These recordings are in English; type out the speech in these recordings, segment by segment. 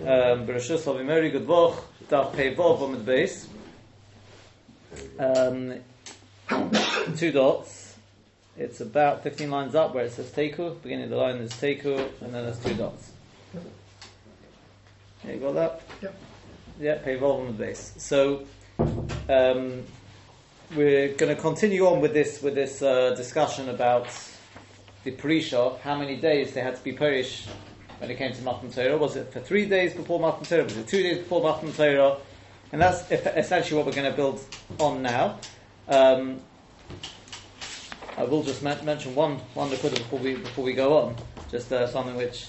Um, Bereshus Avimeri Gudvoch, Daf Pei Vov Amid Beis. Um, two dots. It's about 15 lines up where it says Teiku. Beginning of the line is Teiku, and then there's two dots. Yeah, you got that? Yep. Yeah, Pei Vov Amid Beis. So, um, we're going to continue on with this with this uh, discussion about the Perisha, how many days they had to be Perish when it came to Matan Torah. Was it for three days before Matan Torah? Was it two days before Matan Torah? And that's essentially what we're going to build on now. Um, I will just men- mention one one liquid before we before we go on. Just uh, something which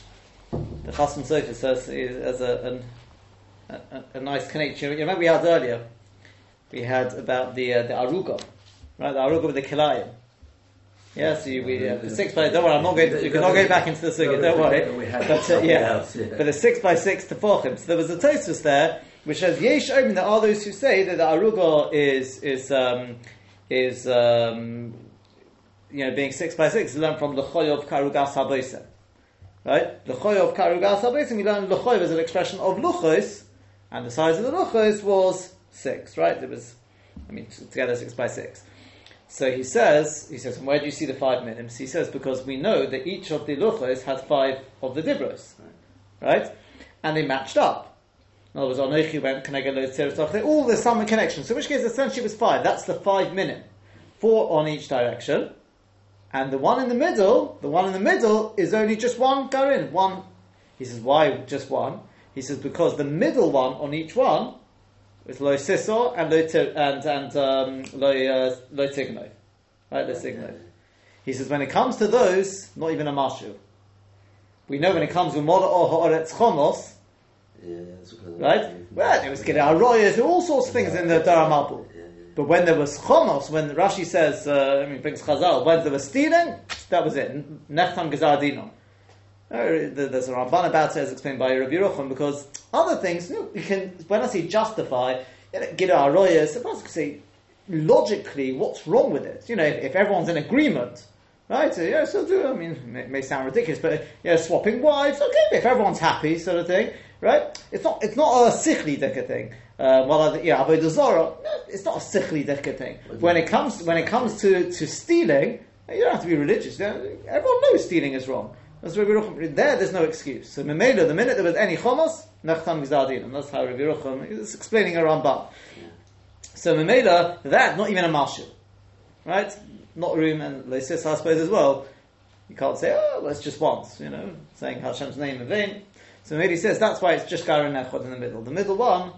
the Chasam Sofer says is as a, an, a, a nice connection. You remember we had earlier. We had about the uh, the aruga, right? The aruga with the kilayim. Yeah, so you, we, uh, the six by don't worry, I'm not going. To, you can not go back into the sukkah. Don't worry. But uh, yeah, but the six by six tefochim. So there was a Tosfos there which says yesh omen. There are those who say that the aruga is is um, is um, you know being six by six. is learned from lechoy of karugas haboisem, right? Lechoy of karugas haboisem. We learned lechoy as an expression of luchos, and the size of the luchos was six, right? It was, I mean, together six by six. So he says, he says, and where do you see the five minims? He says, because we know that each of the luchos had five of the dibros, right? And they matched up. In other words, Anochi went, can I get tzirotach? They all, there's some connection. So in which case, essentially it was five. That's the five minim. Four on each direction. And the one in the middle, the one in the middle is only just one garin. One, he says, why just one? He says, because the middle one on each one is lo siso and lo and and um, lo uh, lo tigno, right? Lo tigno. He says when it comes to those, not even a mashu. We know when it comes to moda or haaretz chomos, right? Well, there was there were all sorts of things in the yeah. But when there was chomos, when Rashi says, uh, I mean, brings Chazal, when there was stealing, that was it. Nechtam Gezardino. There's a Ramban about it, as explained by Rabbi Yerucham, because other things, you, you can, when I say justify, you Gidei Aroyas, if I say, logically, what's wrong with it? You know, if, if everyone's in agreement, right? So, yeah, so do, I mean, it may, sound ridiculous, but, you know, swapping wives, okay, if everyone's happy, sort of thing, right? It's not, it's not a sichli deka thing. Uh, well, yeah, Avodah Zarah, no, it's not a sichli deka thing. When it comes, when it comes to, to stealing, you don't have to be religious. You Everyone knows stealing is wrong. That's Rabbi. There, there's no excuse. So, Memela, the minute there was any chomos, nechtam gizadin, and that's how Rabbi Yerucham is explaining a Rambam. So, Memela, that not even a marshal, right? Not room and leisis, I suppose as well. You can't say, oh, that's just once, you know, saying Hashem's name in vain. So maybe he says that's why it's just Garin Echad in the middle. The middle one,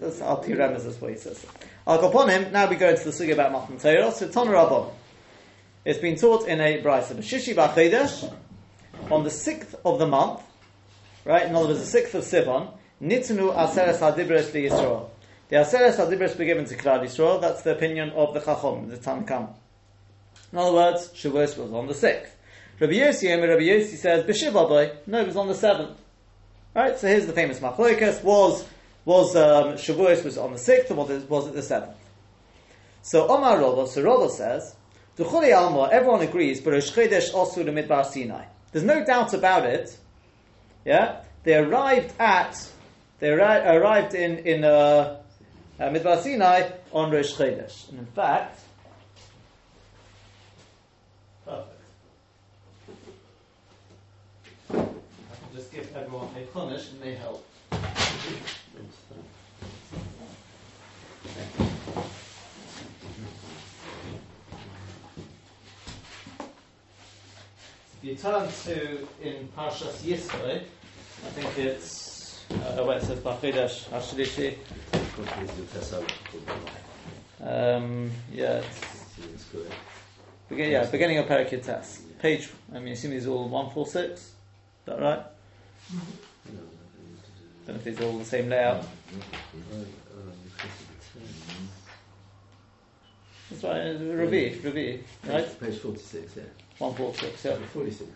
that's Al Piremes, that's what he says. Upon him. Now we go into the sugi about Matan Torah. So. It's been taught in a brisa. B'shishi b'achedesh, on the sixth of the month, right? In other words, the sixth of Sivan, nitnu aseres hadibres li Yisrael. The aseres hadibres were given to Klal Yisrael. That's the opinion of the Chacham, the Tanakam. In other words, Shavuos was on the sixth. Rabbi Yossi, Rabbi Yossi says, B'shiva boy, no, it was on the seventh. Right, so here's the famous machlokas. Was was um, Shavuos was on the sixth, or was it, was it the seventh? So Omar Rava, so Rava says, Duchuli Alma, everyone agrees, but Rosh Chodesh also the Midbar Sinai. There's no doubt about it. Yeah, they arrived at they arri- arrived in in uh, uh, Midbar Sinai on Rosh Chodesh, and in fact. Perfect. I can just give everyone a punish and may help. If you turn to in Parshas Yisro, I think it's uh, where it says Bachidash Hashlishi. Um, yeah, it's begin, yeah, beginning of Parak Yitzhak. Page, I mean, assume these are all one four six. Is that right? Don't know if these are all the same layout. That's right, it's Ravi, Ravi, right? Page 46, yeah. One four six. Yeah. 46.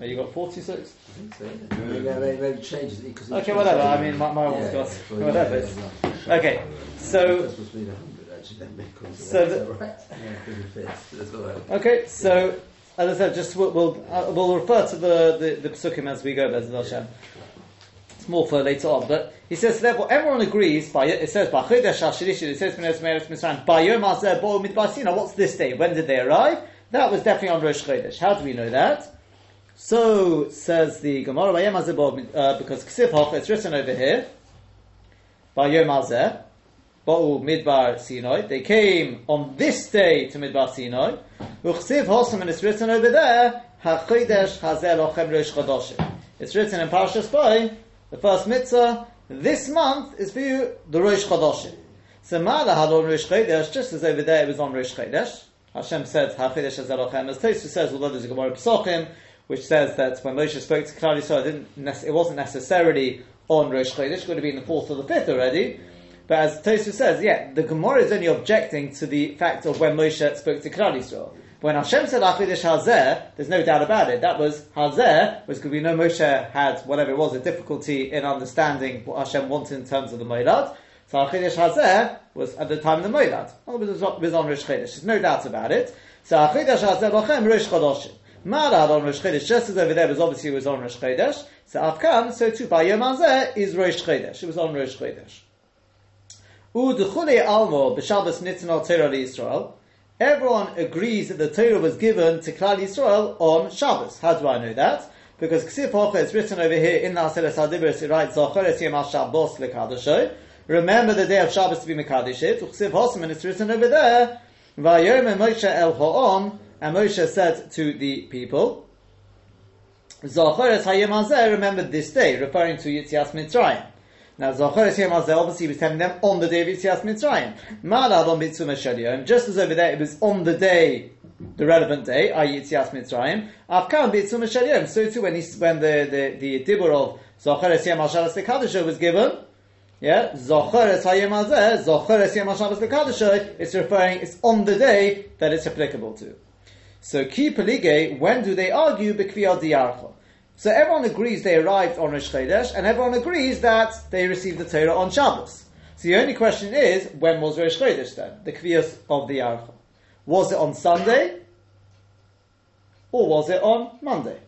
Oh, you got forty six. I think so, yeah. Maybe, maybe, maybe changes it because Okay, whatever. I mean, my, my one's got whatever. It's- Okay, so That's supposed to be 100 actually, then because So that's the- right. Yeah, because it fits. That's all right. okay, so as I said, just we'll we'll, uh, we'll refer to the the, the psukim as we go. Bez Hashem. It's more for later on, but he says therefore everyone agrees. By it says by Chodesh Hashirish, it says Menes Meres Mitzrayim. By Yom Hazeh Bo Midbar Sinai. What's this day? When did they arrive? That was definitely on Rosh Chodesh. How do we know that? So says the Gemara by Yom uh, because Ksif Hoch. It's written over here by Yom Hazeh. Ba'u Midbar Sinai. They came on this day to Midbar Sinai. Uchsiv Hosam, and it's written over there, HaChodesh Hazel Ochem Rosh Chodoshim. It's written in Parashas Boy, the first mitzvah, this month is for you, the Rosh Chodoshim. So Mala had on Rosh Chodesh, just as over there it was on Rosh Chodesh. Hashem said, HaChodesh hazelochem." As Tosu says, although there's a Gemara Pesachim, which says that when Moshe spoke to Klal Yisrael, it, wasn't necessarily on Rosh Chodesh, it would have been the fourth or the fifth already, but as Tosu says, yeah, the Gemara is only objecting to the fact of when Moshe spoke to Klal Yisrael. When Hashem said Achidish Hazeh, there's no doubt about it. That was Hazeh, was because we know Moshe had whatever it was, a difficulty in understanding what Hashem wanted in terms of the Moilad. So Achidish Hazeh was at the time of the. Well, it was on was on Rosh There's no doubt about it. So Achidish Hazeh Lochem Rosh Chodoshim. Marad on Rosh Chodesh, just as over there was obviously was on Rosh Chodesh. So Afkan, so too by Yom Hazeh is Rosh. It was on Rosh Chodesh. Udchule Almo b'Shabbos Nitzon al Torah Yisrael. Everyone agrees that the Torah was given to Klal Yisrael on Shabbos. How do I know that? Because Ksif Hocha is written over here in the Naseres Hadibris, it writes, Zocheres Yom HaShabbos Lekadosho. Remember the day of Shabbos to be Mekadosh it. Hosam, and it's written over there, Vayom Moshe El Ho'om, and Moshe said to the people, Zocheres Hayom Hazeh, remember this day, referring to Yitzias Mitzrayim. Now, Zocheres Yom Hazeh, obviously he was telling them on the day of Yitzias Mitzrayim. Ma'alad on Shelyom, just as over there it was on the day, the relevant day, i.e. Yitzias Mitzrayim. Afkan Mitzvah Shelyom, so too when, he, when the, the, the Dibur of Zocheres Yom HaShabbos Lekadosho was given, yeah, Zocheres Hayom Hazeh, Zocheres Yom HaShabbos it's referring, it's on the day that it's applicable to. So, Ki Pelige, when do they argue B'Kviyah Diyarcha? So everyone agrees they arrived on Rosh Chodesh, and everyone agrees that they received the Torah on Shabbos. So the only question is, when was Rosh Chodesh then? The Kviyas of the Yarcha. Was it on Sunday? Or was it on Monday?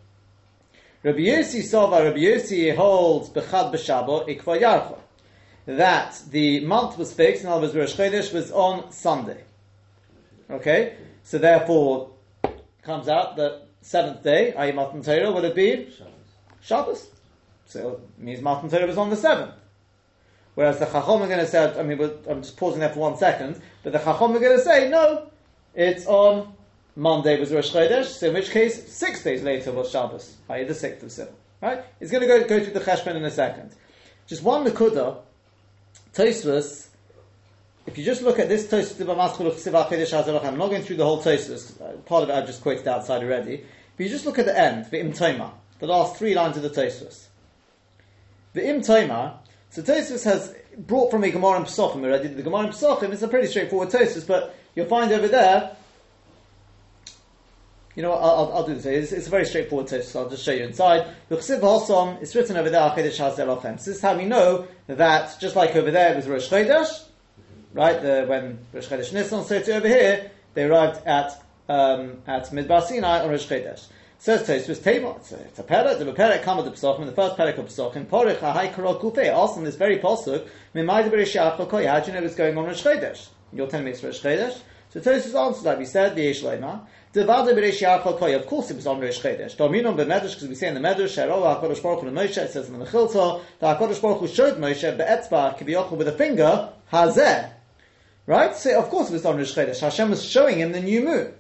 Rabbi Yossi Sova, Rabbi Yossi holds Bechad B'Shabo Ikva Yarcha. That the month was fixed, in other words, Rosh Chodesh was on Sunday. Okay? So therefore, comes out that seventh day, i.e. Matan Torah, would have been Shabbos. So it means Matan Torah was on the seventh. Whereas the Chachom are going to say, I mean, I'm just pausing there for one second, but the Chachom are going to say, no, it's on Monday was Rosh Chodesh, so in which case, six days later was Shabbos, i.e. the sixth of Sivan. Right? It's going to go, go through the Cheshbon in a second. Just one Nakuda, Tosfos, if you just look at this Tosfos, I'm not going through the whole Tosfos, uh, part of it I've just quoted outside already, but you just look at the end, the Toma, the last three lines of the Tosfos. The Toma, so Tosfos has brought from a Gemara in Pesachim already. The Gemara in Pesachim is a pretty straightforward Tosfos, but you'll find over there. You know what? I'll, I'll, do this. It's, it's, a very straightforward test, So I'll just show you inside. It's written over there. So this is how we know that just like over there it was Rosh Chodesh, right? The, when Rosh Chodesh Nissan so to over here they arrived at um, at Midbar Sinai on Rosh Chodesh. Says Tosfos Table. It's a, it's a perek. The perek come with the pesachim. The first perek of pesachim. Porich ha'hai karol kufe. Also in this very pasuk, mimayde b'rishach koy. How do you know what's going on Rosh Chodesh? You're telling me it's Rosh Chodesh. So Tosfos answers that we said. The Yesh Leima. Devade b'rishach koy. Of course it was on Rosh Chodesh. Dominum b'medrash because we say in the medrash Shero Hakadosh Baruch Hu Moshe. It says in the Mechilta that Hakadosh Baruch Hu showed Moshe be'etzba kibiyachol with a finger hazeh. Right? So of course it was on Rosh Chodesh. Hashem was showing him the new moon.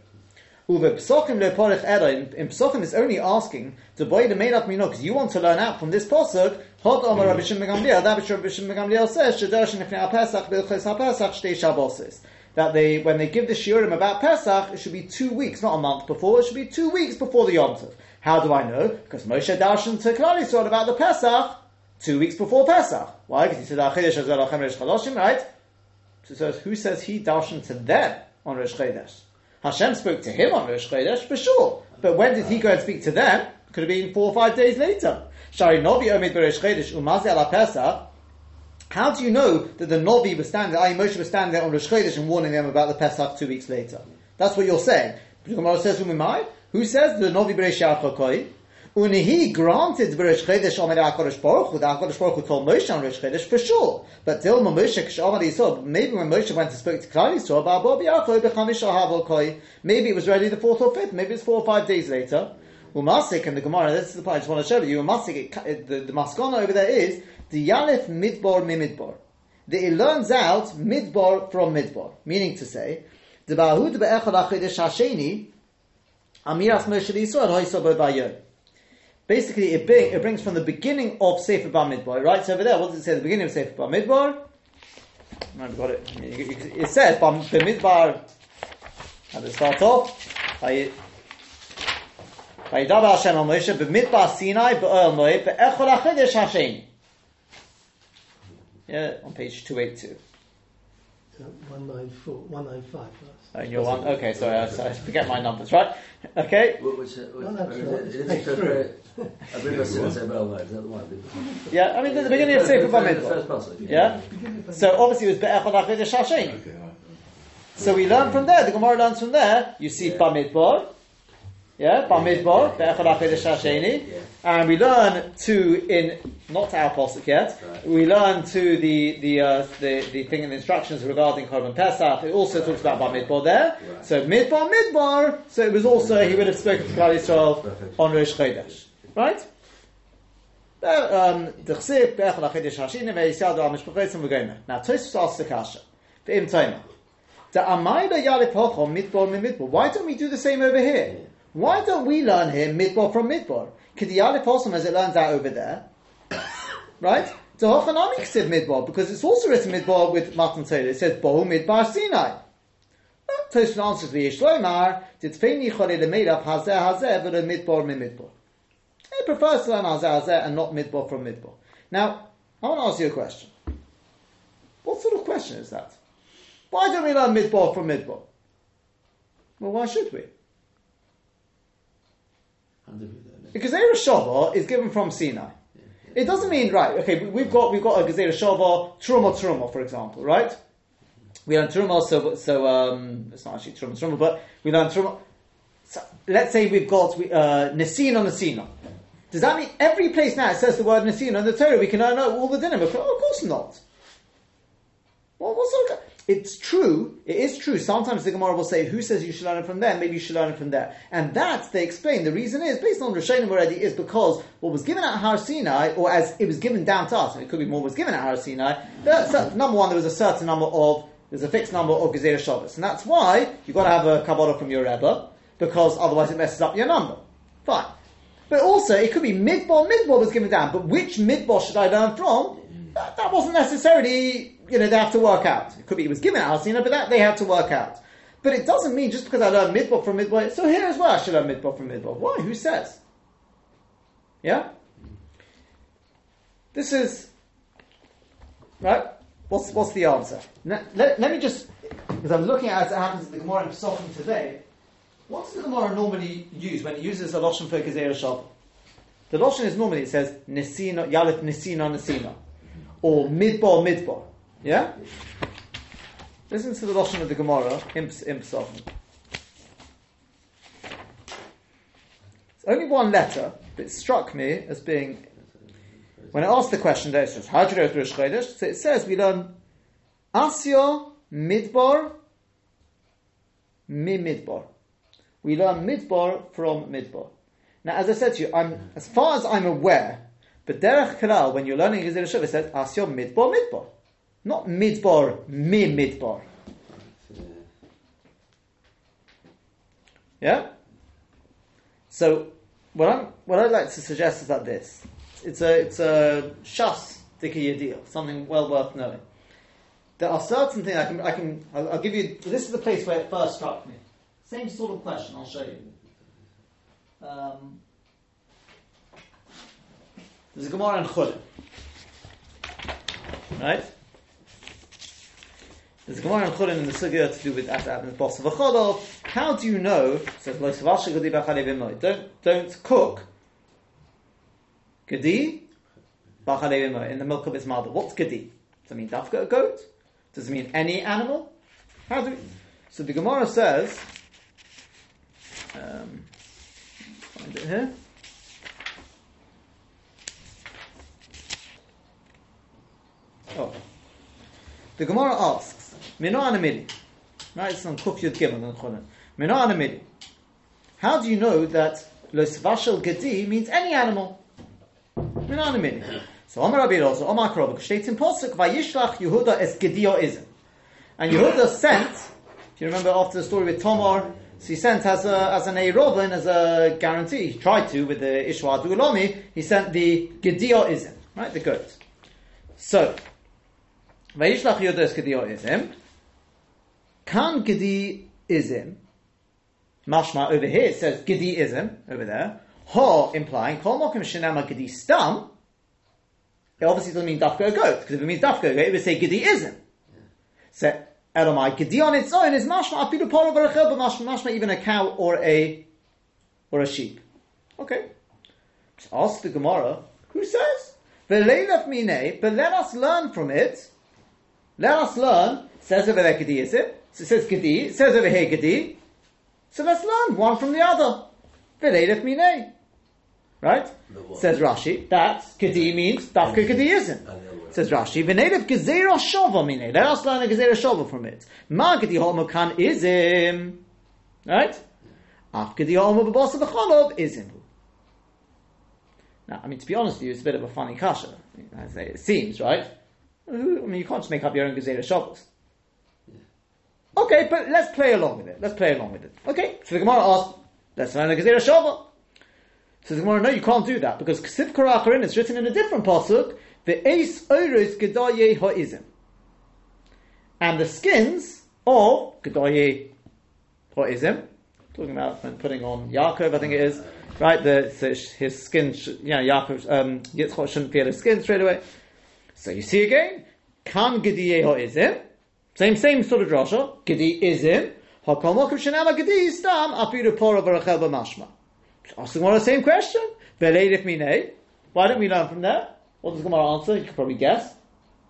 Uve psochim leporich era. In psochim is only asking to buy the made up mino because you want to learn out from this pasuk. Hot Omer Rabbi Shimon. That which Rabbi Shimon Gamliel says shedersh nefnei Pesach bilchos haPesach shtei shabboses. That they when they give the shiurim about Pesach, it should be two weeks, not a month before. It should be two weeks before the Yom Tov. How do I know? Because Moshe darshan to Klal Yisrael about the Pesach two weeks before Pesach. Why? Because he said Rosh right? So says, who says he darshan to them on Rosh Chodesh? Hashem spoke to him on Rosh Chodesh, for sure. But when did he go and speak to them? Could have been four or five days later. Shari Novi Omid Beresh Chodesh Umazi ala Pesach. How do you know that the Novi was standing there, Moshe was standing there on Rosh Chodesh and warning them about the Pesach two weeks later? That's what you're saying. The Gemara says, Who says the Novi Beresh Yachokoi? Unihi granted Rish Chedesh Omer HaKadosh Baruch Hu, the HaKadosh Baruch Hu told Moshe on Rish Chedesh for sure. But Dilma Moshe K'Shamar Yisrael, maybe when Moshe went to speak to Klal Yisrael, Ba'abo B'Yachol B'Chamish Ahavol Koi, maybe it was ready the fourth or fifth, maybe it's four or five days later. Umasik and the Gemara, this is the point I just want to show you, Umasik, it, the, the over there is, the Yalif Midbar Mimidbar. That it learns out Midbar from Midbar. Meaning to say, the Bahud Be'echad Achidish Hasheni, Amiras Moshe Yisrael, Hoysobo Bayon. Basically, it, bring, it brings from the beginning of Sefer Bamidbar, right? So over there, what does it say the beginning of Sefer Bamidbar? I've got it. It says Bamidbar. How does start off? Vayidaber Hashem al Moshe b'midbar Sinai b'oel Moed b'echol achedesh Hashem. Yeah, on page 282. So 194, 195 plus. Oh, you're one. Okay, sorry, I, I forget my numbers, right? Okay. What was it? No, that's Is not- it- is it's it page for- I believe I said it's about one. Is that the one? Yeah, I mean, at the beginning of Sefer first Bamidbar. Yeah? So obviously it was be'echol achedesh Hashem. Okay, right. So we learn from there, the Gemara learns from there, you see Yeah. Bamidbar, yeah, Bamidbar, Be'echad Achedesh Hasheni, and we learn to, in, not our posuk yet, we learn to the, the, uh, the, the thing in the instructions regarding Korban Pesach, it also talks about Bamidbar there, Right. so Midbar, Midbar, so it was also, he would have spoken to Klal Yisrael on Rosh Chodesh, right? Um, the Chsib, Be'echad Achedesh Hasheni, Ve'yisad Al Mishpachesim V'gomer. Now, Tosfos asks the Kasha, Ve'im Toimah. The Amayda Yalif Hochom Midbar Midbar. Why don't we do the same over here? Why don't we learn here Midbar from Midbar? Because the Yalif Hochom as it learns out over there, right? The Hochanami Ksiv Midbar because it's also written Midbar with Matan Torah. It says Bohu Midbar Sinai. Tosfos answers the Yishloimar. Did Feini Cholei Lemeirav Hazeh Hazeh but a Midbar Midbar. He prefers to learn Hazeh Hazeh and not Midbar from Midbar. Now, I want to ask you a question. What sort of question is that? Why don't we learn midbar from midbar? Well, why should we? How do we do that? The Gezerah Shava is given from Sinai. It doesn't mean right. Okay, we- we've got we've got a Gezerah Shava Truma Truma, for example, right? We learn Truma, so so um, it's not actually Truma Truma, but we learn Truma. So, let's say we've got we, uh, Nesina Nesina. Does that mean every place now it says the word Nesina in the Torah we can learn all the? Oh, of course not. Well, what's okay? It's true. It is true. Sometimes the Gemara will say, "Who says you should learn it from there? Maybe you should learn it from there." And that they explain. The reason is based on Rishonim already is because what was given at Har Sinai, or as it was given down to us, and it could be more was given at Har Sinai. So, number one, there was a certain number of there's a fixed number of Gezerah Shabbos, and that's why you've got to have a Kabbalah from your Rebbe because otherwise it messes up your number. Fine. But also, it could be midbar. Midbar was given down, but which midbar should I learn from? That, that wasn't necessarily, you know, they have to work out. It could be it was given know, but that they had to work out. But it doesn't mean just because I learned midbar from midbar, so here as well I should learn midbar from midbar. Why? Who says? Yeah? This is, right? What's, what's the answer? Let, let, me just, because I'm looking at as it happens in the Gemara in Pesachim today, what does the Gemara normally use when it uses a Lashon for Shabbat? The Lashon is normally, it says, Nesina, Yalif Nesina Nisina. Or Midbar Midbar. Yeah? Listen to the Lashon of the Gemara in, in Pesachim. It's only one letter, it struck me as being, when I asked the question there, it says, how do you know through Chodesh? So it says we learn Asya Midbar Mi Midbar. We learn Midbar from Midbar. Now, as I said to you, I'm, as far as I'm aware, but Derech Kalal, when you're learning Gezerah Shav, it says Asya Midbar Midbar. Not Midbar Mi Midbar. Yeah? So, what, I'm, what I'd like to suggest is that this. It's a, it's a shas dikki deal, something well worth knowing. There are certain things I can, I can, I'll, I'll give you, this is the place where it first struck me. Same sort of question, I'll show you. Um, there's a Gemara in Chulin. Right? There's a Gemara in Chulin in the Sugya to do with Asab and Boss of a Chodov. How do you know, says Lo Gadi B'Chalev don't, don't cook B'Chalev in the milk of its mother. What's Gadi? Does it mean Dafka a goat? Does it mean any animal? How do we, so the Gemara says, um, find it here. Oh. The Gemara asks, Mino Anamidi. Right, it's on Kuf Yud Gimel and Chulin. Mino Anamidi. How do you know that Los Vashel Gedi means any animal? Mino Anamidi. So Omar Rabbi Elazar, Omar Krobak, states in Posuk, Vayishlach Yehuda es Gedio Ism. And Yehuda sent, if you remember after the story with Tomar, so he sent as, a, as an Eirovin, as a guarantee. He tried to with the Ishwa Dulomi, he sent the Gedio Ism, right, the goat. So, Vayishlach Yehuda es Gedio Ism. Kan Gedi Ism, Mashma over here, says Gedi Ism, over there. Ha implying, Kol Mokim Shinama Gedi Stam, it obviously doesn't mean dafka goat, because if it means dafka goat, it would say gedi ism. So, Elamai, gedi on its own is mashma apidu poro barachel, but mashma, even a cow or a, or a sheep. Okay. Just ask the Gemara, who says? But let us learn from it. Let us learn, says over there gedi ism, so it says it says over here gedi. So let's learn one from the other. V'leilaf mine. Right? Says Rashi, that Kadi means Dafka Kadiism. And the other way. Says Rashi, V'nedav Gezerah Shova mine. Let us learn a Gezerah Shova from it. Ma Kadi Holmo Kan Ism. Right? Af Kadi Holmo B'bosa B'cholov Ism. Now, I mean, to be honest with you, it's a bit of a funny kasha. I say, it seems, right? I mean, you can't just make up your own Gezerah Shovos. Okay, but let's play along with it. Let's play along with it. Okay, so the Gemara asks, let's find a Gezerah Shova. So the Gemara, no, you can't do that because Ksiv Karacharin is written in a different pasuk. The Eis Oros Gedaye Ha'izim, and the skins of Gedaye Ha'izim, talking about when putting on Yaakov, I think it is, right? The his skin, sh- yeah, Yaakov, um, Yitzchak shouldn't feel his skin straight away. So you see again, Kan Gedaye Ha'izim, same same sort of drasha, Gedi Izim, Hakol Mokum Shenama Gedi Stam Apiru Pora Barachel B'Mashma. Ask the Gemara the same question. Ve'leidif minei. Why don't we learn from there? What does the Gemara answer? You could probably guess.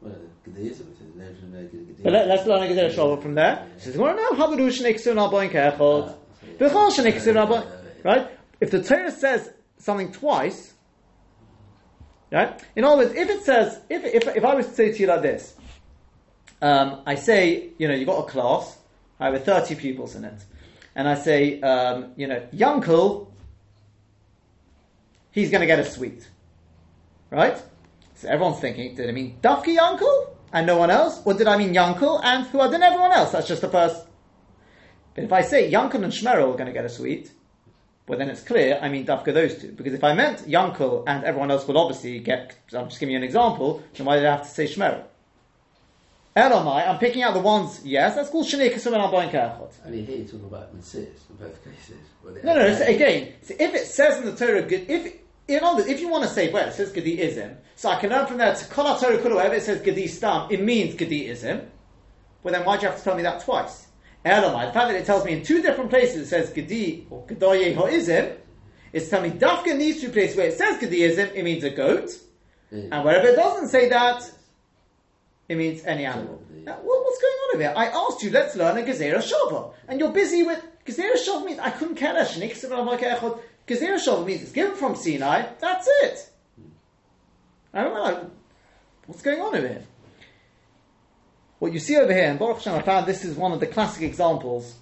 Well, the Gedaism, it says, "Lev Shemay Gedaism." But let, us learn a Gezerah Shava from there. Says the Gemara, no, Habaru Shneiksun Alboin Kechot. Ah, B'chol Shneiksun Alboin. Right? If the Torah says something twice, right? In other words, if it says, if, if, if I was to say to you like this, um, I say, you know, you've got a class, I have 30 pupils in it, and I say, um, you know, Yankel, he's going to get a sweet. Right? So everyone's thinking, did I mean Dafki Yankel and no one else? Or did I mean Yankel and who other than everyone else? That's just the first. But if I say Yankel and Shmerel are going to get a sweet, well then it's clear I mean Dafka those two. Because if I meant Yankel and everyone else will obviously get, I'm just giving you an example, then why did I have to say Shmerel? Elamai, I'm picking out the ones, yes, that's called Shnei Kesum and Albain Kachot. I mean, here you're talking about Mitzvahs in both cases. No, no, add- it's, again, so if it says in the Torah, if in other, if you want to say, well, it says Gedi Ism, so I can learn from there to Kol Torah Kulu, wherever it says Gedi Stam, it means Gedi Ism. Well, then why do you have to tell me that twice? Elamai, the fact that it tells me in two different places it says Gedi or Gedaye Ha'izim, it's telling me Dafka in these two places where it says Gediism, it means a goat, Yeah. and wherever it doesn't say that, it means any animal. Yeah. Now, what, what's going on over here? I asked you, let's learn a Gezerah Shova. And you're busy with, Gezerah Shova means, I couldn't care less. Gezerah Shova means it's given from Sinai, that's it. I don't know, what's going on over here? What you see over here, and Baruch Hashem, I found this is one of the classic examples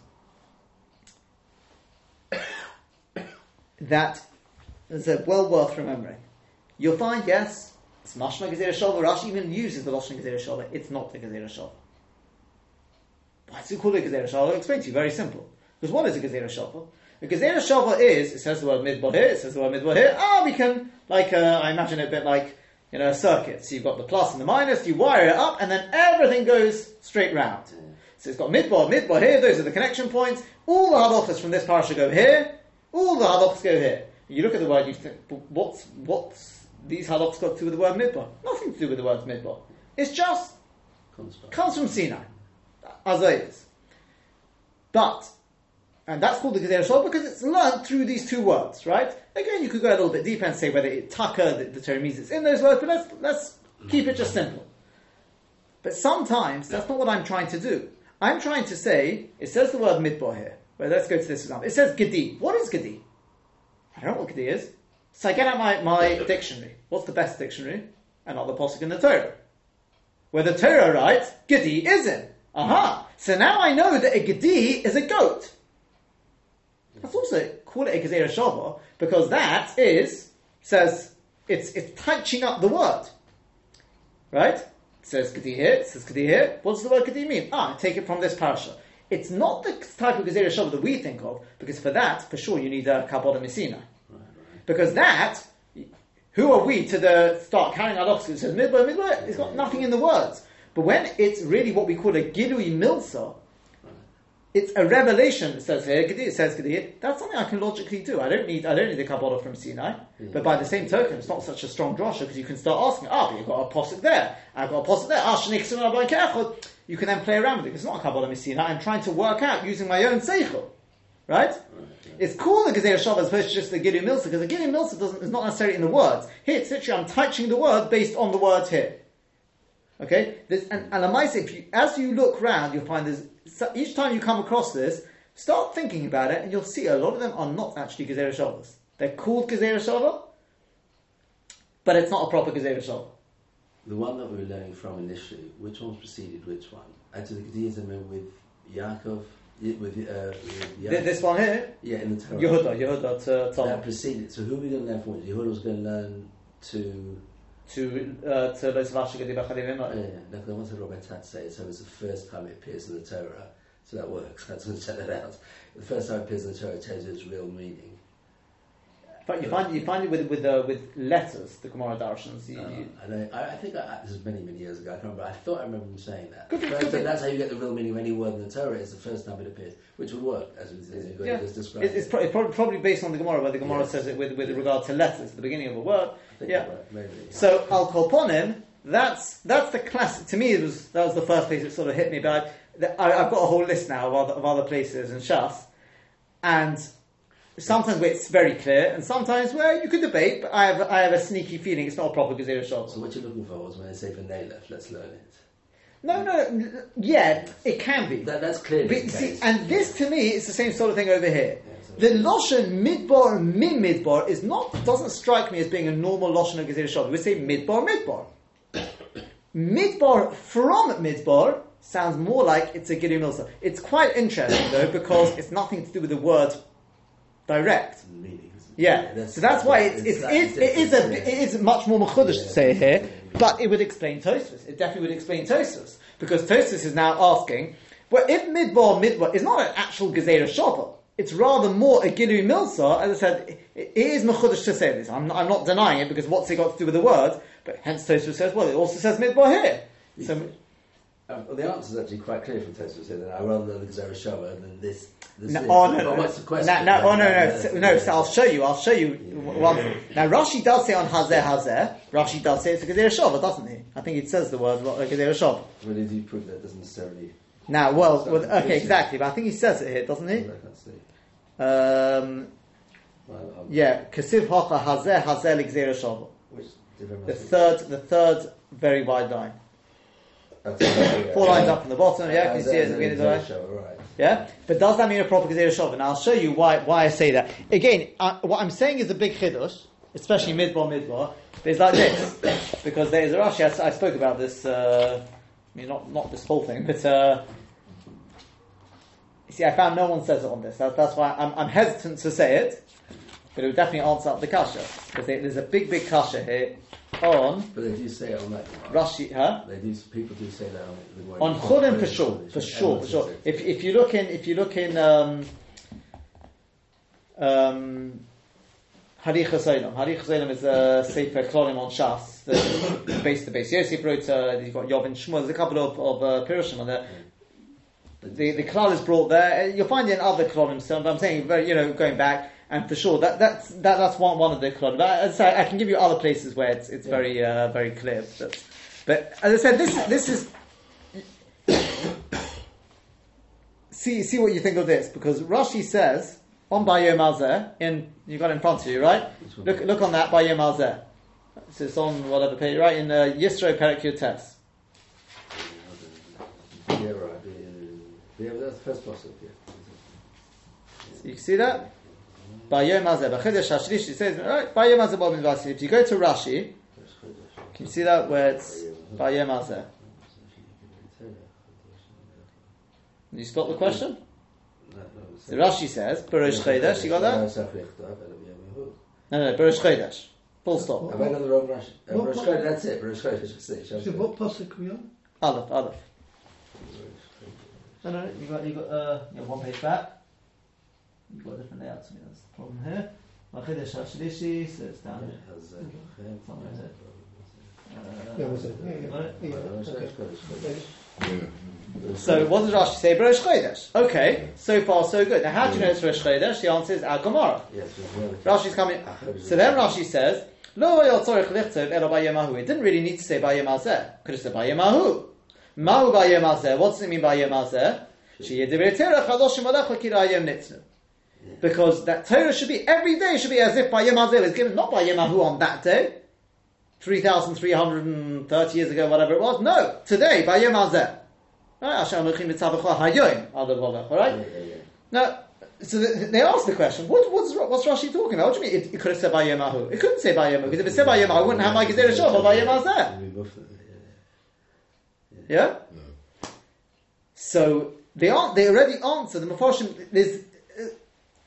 that is well worth remembering. You'll find, yes, it's Mashma Gezerah Shova. Rashi even uses the Lashon Gezerah Shova. It's not the Gezerah Shova. Why does it call it Gezerah Shova? I'll explain to you. Very simple. Because what is a Gezerah Shova? A Gezerah Shova is, it says the word Midbar here, it says the word Midbar here. Ah, we can, like, uh, I imagine it a bit like, you know, circuits. you've got the plus and the minus, you wire it up, and then everything goes straight round. Mm. So it's got Midbar, Midbar here, those are the connection points. All the halachas from this parasha go here, all the halachas go here. You look at the word, you think, "But what's, what's these halachas got to do with the word Midbar? Nothing to do with the word Midbar. It's just Construct. comes from Sinai, as it is. But, and that's called the Gezerah Shava because it's learned through these two words, right? Again, you could go a little bit deeper and say whether it taka, the, the Torah means it's in those words, but let's, let's keep it just simple. But sometimes that's not what I'm trying to do. I'm trying to say, it says the word midbar here. Well, let's go to this example. It says Gedi. What is Gedi? I don't know what Gedi is. So I get out my, my dictionary. What's the best dictionary? Another posuk in the Torah. where the Torah writes, Gedi is in. Aha! So now I know that a Gedi is a goat. That's also call it a Gezerah Shava because that is says it's it's touching up the word, right? It says Gedi here, it says Gedi here. What does the word Gedi mean? Ah, take it from this parasha. It's not the type of Gezerah Shava that we think of because for that, for sure, you need a Kabbalah Messina. Because that, who are we to the start carrying our locks? It says midbar, midbar. It's got nothing in the words. But when it's really what we call a gilui milsa, it's a revelation. It says here, it says here. That's something I can logically do. I don't need, I don't need the Kabbalah from Sinai. But by the same token, it's not such a strong drasha because you can start asking. Ah, but you've got a posset there. I've got a posset there. Ah, shnik You can then play around with it. It's not a Kabbalah from Sinai. I'm trying to work out using my own seichel, right? It's called the Gezerah Shav as opposed to just the Gilui Milsa because the Gilui Milsa doesn't is not necessarily in the words. Here, it's literally I'm touching the word based on the words here. Okay, this, and and if you as you look round, you'll find there's each time you come across this, start thinking about it, and you'll see a lot of them are not actually Gezerah Shavas. They're called Gezerah Shava, but it's not a proper Gezerah Shava. The one that we were learning from initially, which one preceded which one? Actually, the Gedaism with Yaakov, with, uh, with Yaakov. This one here, yeah, in the Torah. Yehuda, Yehuda to That preceded. So who are we going to learn from? Yehuda was going to learn to. to uh, to Rois Vashig ydi bach ar ei fenno. Yeah, nath one to Robert Tat say so it's the first time it appears in the Torah, so that works, that's what set it out. The first time it appears in the Torah, it tells you its real meaning. But you find you find it with with uh, with letters, the Gemara Darshans. You, Uh, and I, I think I, this is many, many years ago. I can't remember. I thought I remember him saying that. Could be- could be. that's how you get the real meaning of any word in the Torah. Is the first time it appears, which would work as we as Yeah. just described. It's, it's, pro- it's probably, probably based on the Gemara, where the Gemara Yes. says it with, with regard to letters, the beginning of a word. Yeah. right, maybe. So Al Kolponim, that's that's the classic. To me, it was that was the first place it sort of hit me. But I, I've got a whole list now of other, of other places in Shas, and sometimes where it's very clear, and sometimes where you could debate. But I have I have a sneaky feeling it's not a proper Gezerah Shava. So what you're looking for was when they say for Nalef, let's learn it. No, no, yeah, it can be. That, that's clear. But see, and this to me is the same sort of thing over here. Yeah, The Loshen Midbar Min Midbar is not doesn't strike me as being a normal Loshen of Gezerah Shava. We say Midbar Midbar. Midbar from Midbar sounds more like it's a Gilui Milsa. It's quite interesting though because it's nothing to do with the word direct. meaning. isn't? Yeah, so that's why it's, it's, it's, it is a it is much more mechudesh to say it here, but it would explain Tosfos. It definitely would explain Tosfos because Tosfos is now asking, well, if midbar midbar is not an actual gezerah shava, it's rather more a gilu milsa. As I said, it, it is mechudesh to say this. I'm not, I'm not denying it because what's it got to do with the word? But hence Tosfos says, well, it also says midbar here. So Um, well, the answer is actually quite clear from Tosfos here. That I rather learn the Gezerah Shava than this. This No, is. oh no, But no, what's the no, question? no, oh no, no, so, no. So I'll show you. I'll show you one. Now Rashi does say on Hazeh Hazeh. Rashi does say it's a Gezerah Shava, doesn't he? I think it says the word like Gezerah Shava. Well, if he prove that doesn't necessarily. Now, well, well, okay, yes. exactly. But I think he says it here, doesn't I he? can't see. Um, Well, yeah, Kasiv Hacha Hazeh Hazeh Gezerah Shava. The third, the third very wide line. Four lines up from the bottom. Yeah, you can you see it at the beginning of the line? Right. Yeah, but does that mean a proper Gezerah Shava? And I'll show you why, why I say that. Again, uh, what I'm saying is a big chiddush, especially midbar midbar. It's like this because there is a Rashi. I spoke about this. Uh, I mean, not not this whole thing, but uh, you see, I found no one says it on this. That, that's why I'm, I'm hesitant to say it, but it would definitely answer up the kasha because there's a big, big kasha here on But they do say it on that. Rashi. Huh? They do. People do say that on the word. On Chudim for sure, for sure, for sure. If if you look in, if you look in um, um, Harich Hasolim, Harich Hasolim is a sefer klolim on Shas. The base the base Yosef wrote. Uh, you've got Yovin Shmuel. There's a couple of of uh, Pirushim on there. The the klal is brought there. You'll find it in other klolim. So I'm saying, you know, going back. And for sure, that that's that, that's one one of the klolim. But as I, say, I can give you other places where it's it's Yeah. very uh, very clear. But, but as I said, this this is see see what you think of this because Rashi says on Bayom Azeh in you got it in front of you right. Look look on that Bayom Azeh. So it's on whatever page right in uh, Yisro Perek Yotes. Yeah, right. Yeah, that's the first possible. Yeah. You can see that Bayom Azeh. B'chedesh Hashlish it says right Bayom Azeh Bobin Vasi. If you go to Rashi, can you see that where it's Bayom Azeh? You spot the question? No, no, Rashi says, Baruch Chodesh, you got that? No, no, Baruch Chodesh. Full stop. Have I got the wrong Rashi? Uh, What- what- that's it. Rosh Chodesh, six. So what pasuk are we on? Aleph, Aleph. No, no, you got, you got, uh, you got one page back. You've got a different layout, so that's the problem here. Chodesh HaShlishi, so it's down here. Somewhere here. Yeah, was it? Yeah, yeah. got it? Yeah, okay. So what does Rashi say? Rosh Chodesh. Okay, so far so good. Now how do you know it's Rosh Chodesh? The answer is Al Gemara. Yes, there's Rashi's coming. So then Rashi says, Lo hayot tzorich lichtov elo bayemahu. It didn't really need to say bayem hazeh. Could have said bayemahu. Mahu bayem hazeh. What does it mean bayem hazeh? Sheyedivrei Torah chadoshim alecha kirayim nitznu. Because that Torah should be, every day should be as if bayem hazeh is given, not bayemahu on that day. 3,330 years ago, whatever it was. No, today, bayem hazeh. Right? Now, so they asked the question, what, what's, what's Rashi talking about? What do you mean it, it could have said Bayemahu? It couldn't say Bayemahu, because if it said Bayemahu, I wouldn't have my Gezerah Shov, but there. We yeah. Yeah? So, they aren't, they already answered, the Mephoshim, there's,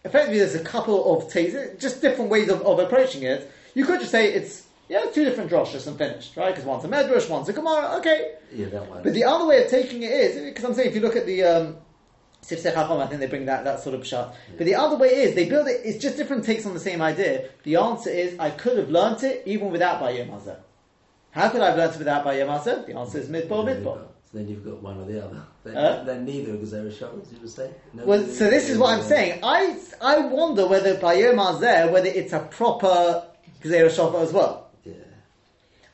effectively there's a couple of takes, just different ways of, of approaching it. You could just say it's, yeah, two different droshes and finished, right? Because one's a Medrash, one's a Gemara, okay. Yeah, that one. But the other way of taking it is, because I'm saying if you look at the um, I think they bring that, that sort of shot. But the other way is, they build it, it's just different takes on the same idea. The answer is, I could have learnt it even without Bayim Hazeh. How could I have learnt it without Bayim Hazeh? The answer is Midbar, Midbar. So then you've got one or the other. Then, Huh? then neither of Gezerah Shabbos, you would say? No, Well, so this is what I'm saying. I, I wonder whether Bayim Hazeh, whether it's a proper Gezerah Shava as well. Yeah.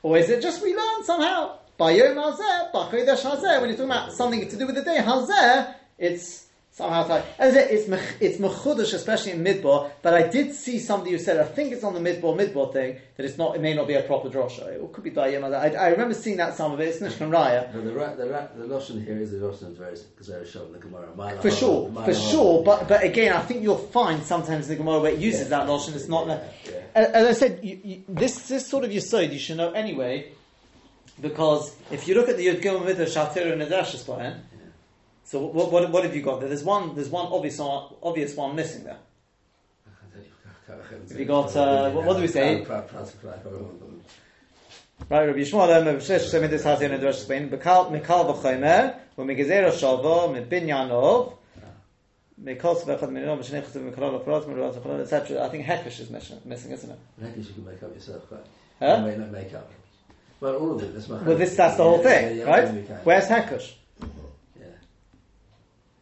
Or is it just we learn somehow? Bayom hazeh, b'chodesh hazeh. When you're talking about something to do with the day hazeh, it's somehow it's like it's it's mechudesh, especially in midbar. But I did see somebody who said, I think it's on the midbar midbar thing that it's not. It may not be a proper drosha. It could be bayom hazeh. I, I remember seeing that some of it. It's Nishkan Raya. No, the, ra- the, ra- the Lashon here is the Lashon of Gezerah Shabbos in the Gemara. For sure, for and a half. sure, but but again, I think you'll find sometimes the Gemara where it uses Yeah. that lotion. It's not. Yeah, yeah. As I said, you, you, this this sort of yisod you should know anyway, because if you look at the Yud Gimel Midah Shatir and Nadash Espayan, so what, what what have you got there? There's one there's one obvious one, obvious one missing there. Have you got, uh, what- what do we say? Right, Rabbi Yishmael, um, Shesh Shemid is Hatir and Nadash Espayan, Mikal Mikal v'Chomer, u'Megezera Shavo, Mibinyanov, Mikol Svechad Minov, Mishnei Chesed Mikol Lefrot, Mirot Lefrot, etc. I think Hekesh is missing, missing, isn't it? Hekesh you can make up yourself, right? Huh? You may not make up. Well, all of it. That's my Well, this that's the whole thing, right? Where's Hekesh?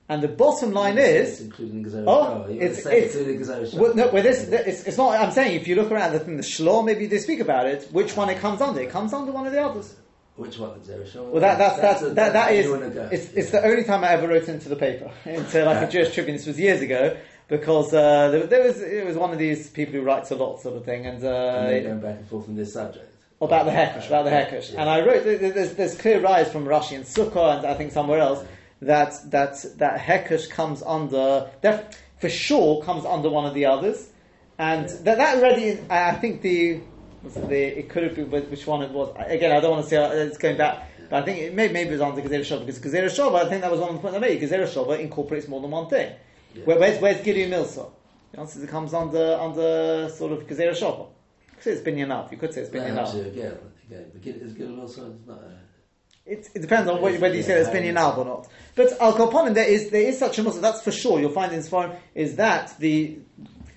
Yeah. And the bottom line It's is, including Gezerah Oh, it's- it's- including well, no, well, this, it's, it's not, I'm saying, if you look around the thing, the Shlor, maybe they speak about it, which one it comes under? It comes under one of the others. Which one? The Gezerah Well, that, that's, that's, a- that, that is, to go. it's, it's the only time I ever wrote into the paper, into like a Jewish Tribune, this was years ago, because, uh, there, there was, it was one of these people who writes a lot sort of thing, and, And they're uh, going back and forth on this subject. about the Hekesh, about the Hekesh. Yeah. And I wrote, there- there's, there's clear rise from Rashi and Sukkah, and I think somewhere else, that, that, that Hekesh comes under, def, for sure comes under one of the others. And Yeah. that, that already, I think the, the, it could have been which one it was. Again, I don't want to say uh, it's going back, but I think it may, maybe it was under Gezerah Shova, because Gezerah Shova, I think that was one of the points I made. Gezerah Shova incorporates more than one thing. Yeah. Where, where's, where's Gilui Milsa? The answer is it comes under, under sort of Gezerah Shova. You could say it's Binyan Av. You could say it's Binyan Av. you again. But is Gil also not a... It, it depends on what, whether you say it's binyan av or not. But al koponim, there is there is such a muscle. That's for sure. You'll find in Sfarim is that the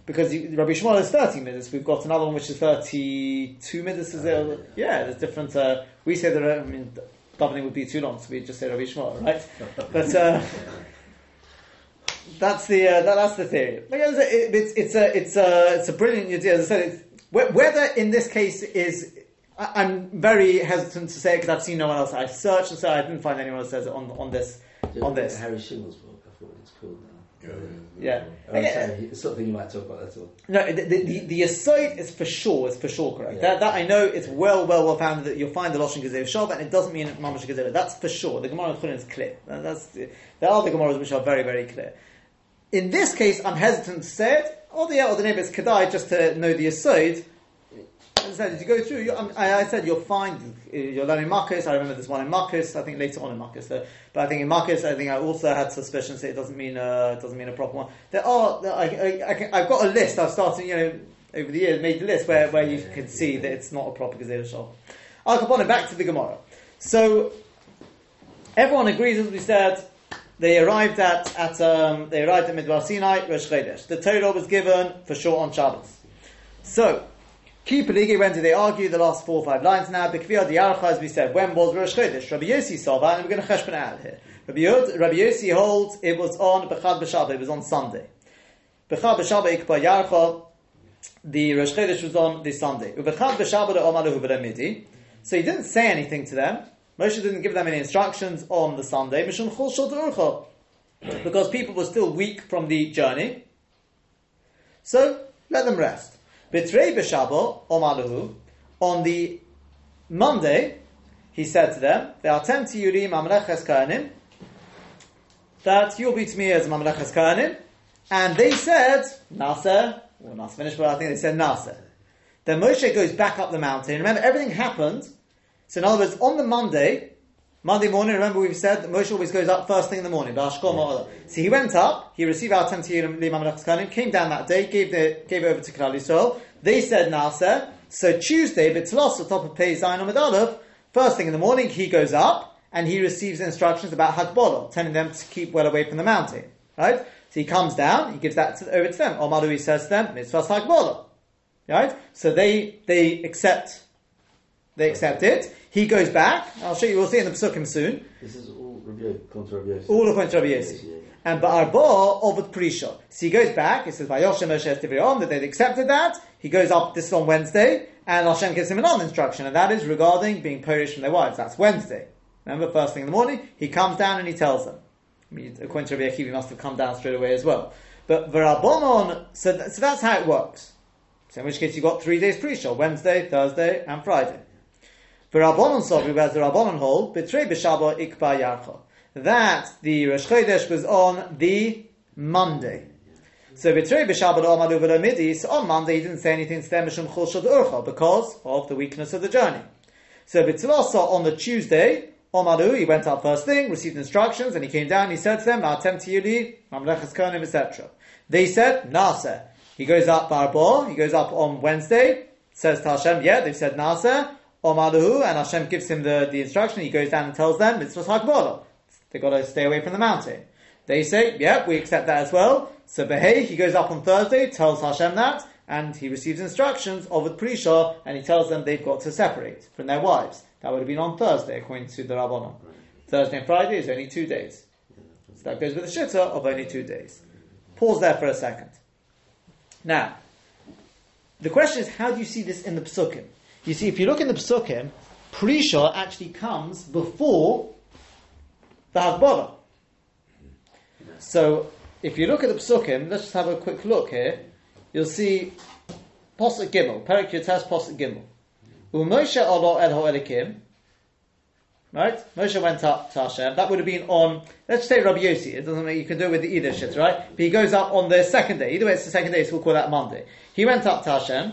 because you, Rabbi Yishmael is thirty minutes. We've got another one which is thirty-two minutes. Is there? Oh, Yeah, there's different. Uh, we say that. uh, I mean, davening would be too long, so we just say Rabbi Yishmael, right? But uh, that's the uh, that, that's the theory. But yeah, it, it's it's a it's a it's a brilliant idea. As I said, it's, wh- whether in this case is I, I'm very hesitant to say it because I've seen no one else. I've searched and so I didn't find anyone who says it on on this on this. Harry Schimmel's book, I thought it's called now. Yeah. Oh, Again, sorry, it's something you might talk about, that's all. No, the, the, the, the aside is for sure, is for sure correct. Yeah. That, that I know it's well, well, well founded that you'll find the Lashon Gezerah Shav, and it doesn't mean Mamash Gezerah. That's for sure. The Gemara of Chulin is clear. And That's, there are the Gemaras which are very, very clear. In this case, I'm hesitant to say it. Or the, or the name is Kedai, just to know the aside. Said, as you go through, um, I, I said you'll find uh, you're learning Marcus. I remember this one in Marcus. I think later on in Marcus, though. but I think in Marcus, I think I also had suspicions that it doesn't mean uh, it doesn't mean a proper one. There are, I, I've got a list. I've started, you know, over the years, made the list where, where you can see that it's not a proper Gezerah Shava. Al koponim, back to the Gemara. So everyone agrees, as we said. They arrived at, at um, they arrived at Midbar Sinai, Rosh Chodesh. The Torah was given for sure on Shabbos. So, Keep Peligi, when did they argue? The last four or five lines now. Bekviyah Diarcha, as we said, when was Rosh Chodesh? Rabbi Yossi saw that, and we're going to cheshbon out here. Rabbi, Yod, Rabbi Yossi holds it was on Bechad B'Shabbat, it was on Sunday. Bechad B'Shabbat Ikba Yarcha, the Rosh Chodesh was on the Sunday. Ubechad B'Shabbat Omaluhu B'Ramidi. So he didn't say anything to them. Moshe didn't give them any instructions on the Sunday. Mishum Chol Shot. Because people were still weak from the journey. So, let them rest. Bitrei b'shabo omaluhu. On the Monday, he said to them, "Ve'atem tiyurim mamleches kahanim." That you'll be to me as mamleches kahanim, and they said nasa. Well, not finished, but I think they said nasa. Then Moshe goes back up the mountain. Remember, everything happened. So, in other words, on the Monday, Monday morning, remember we've said that Moshe always goes up first thing in the morning. So he went up, he received our ten Kanim, came down that day, gave, the, gave it over to Klal Yisrael. They said Nasa. So Tuesday, B'tlos, the top of Pei Zayin Amid Aleph, first thing in the morning, he goes up and he receives instructions about Hakbolah, telling them to keep well away from the mountain. Right? So he comes down, he gives that to, over to them. Omaru, he says to them, Mitzvah's Hakbolah. Right? So they, they accept, they accept it. He goes back. I'll show you. We'll see in the Pesukim soon. This is all Rabbi contra Rabbi. All according to Rabbi Yossi. Yeah, yeah. And Ba'arba of Prisha. So he goes back. He says, "Vayoshem Moshe Tivrion," that they'd accepted that. He goes up. This is on Wednesday, and Hashem gives him another instruction, and that is regarding being Polish from their wives. That's Wednesday. Remember, first thing in the morning, he comes down and he tells them. I mean, according to Rabbi Akiva, he must have come down straight away as well. But V'Rabbanon, so, th- so that's how it works. So in which case, you've got three days pre-show: Wednesday, Thursday, and Friday. Rabbanon as the Rabbanon hold, Ikba Yarcha. That the Rosh Chodesh was on the Monday. So Betrei B'Shabbat Omadu V'Lo Midi, so on Monday he didn't say anything to them Mishum because of the weakness of the journey. So B'Tzilasa on the Tuesday, Omadu, he went up first thing, received instructions, and he came down, he said to them, Ma'atem Tiyuli, Mamlechas Konim, etc. They said, Nasa. He goes up Barbo, he goes up on Wednesday, says to Hashem, yeah, they've said Nasa, Omaluhu, and Hashem gives him the, the instruction. He goes down and tells them, Mitzvah Hakbolah. They've got to stay away from the mountain. They say, yeah, we accept that as well. So Behei, he goes up on Thursday, tells Hashem that, and he receives instructions of the Prisha, and he tells them they've got to separate from their wives. That would have been on Thursday, according to the Rabbanon. Thursday and Friday is only two days. So that goes with the Shitta of only two days. Pause there for a second. Now, the question is, how do you see this in the Psukim? You see, if you look in the Psukim, Prisha actually comes before the Hagbolah. So, if you look at the Psukim, let's just have a quick look here. You'll see Posuk Gimel, Perik Yotas Posuk Gimel. Umoshe Olo El. Right? Moshe went up to Hashem. That would have been on, let's say Rabbi Yossi. It doesn't mean you can do it with either shit, right? But he goes up on the second day. Either way, it's the second day, so we'll call that Monday. He went up to Hashem.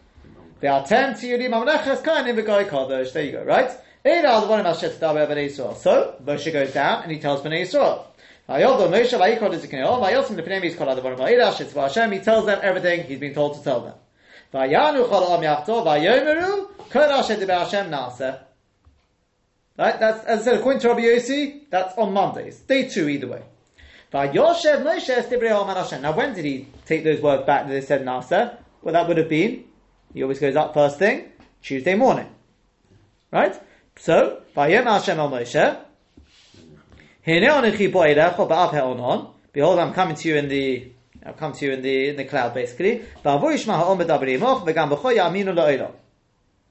The Atem tiyudim amleches kainim v'goy kadosh, there you go, right? So, Moshe goes down and he tells b'nei Yisrael. He tells them everything he's been told to tell them. Right? That's, as I said, according to Rabbi Yossi, that's on Mondays. Day two, either way. Now, when did he take those words back that they said Nasa? Well, that would have been, he always goes up first thing, Tuesday morning. Right? So, Vayem Hashem el Moshe. Behold, I'm coming to you in the, I'll come to you in the, in the cloud, basically.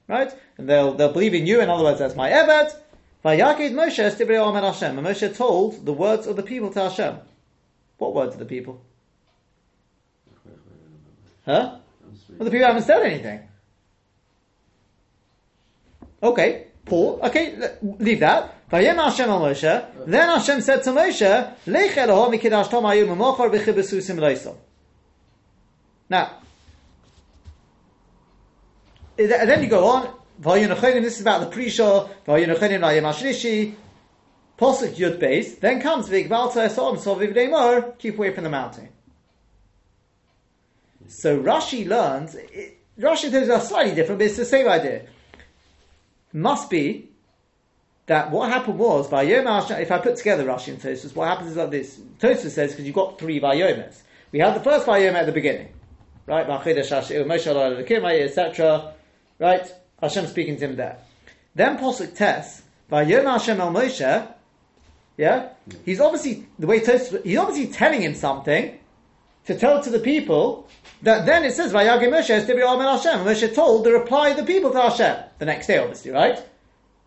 Right? And they'll they'll believe in you. In other words, that's my Eved. Vayakid Moshe Hashem. And Moshe told the words of the people to Hashem. What words of the people? Huh? Well, the people haven't said anything. Okay, Paul. Okay, leave that. Then Hashem said to Moshe. Now, eh, and then you go on. This is about the hashlishi. Posuk Yud Beis. Then comes Vigvalta Esom. Keep away from the mountain. So Rashi learns. It, Rashi things are slightly different, but it's the same idea. Must be that what happened was Vayom Hashem. If I put together Rashi and Tosfos, what happens is like this. Tosfos says because you've got three Vayomas. We had the first Vayom at the beginning, right? Etc. Right? Hashem speaking to him there. Then Posuk Tes, Vayom Hashem El Moshe. Yeah, he's obviously the way Tosfos, he's obviously telling him something to tell to the people that then it says Vayagi Moshe es Hashem. Moshe told the reply of the people to Hashem the next day, obviously, right?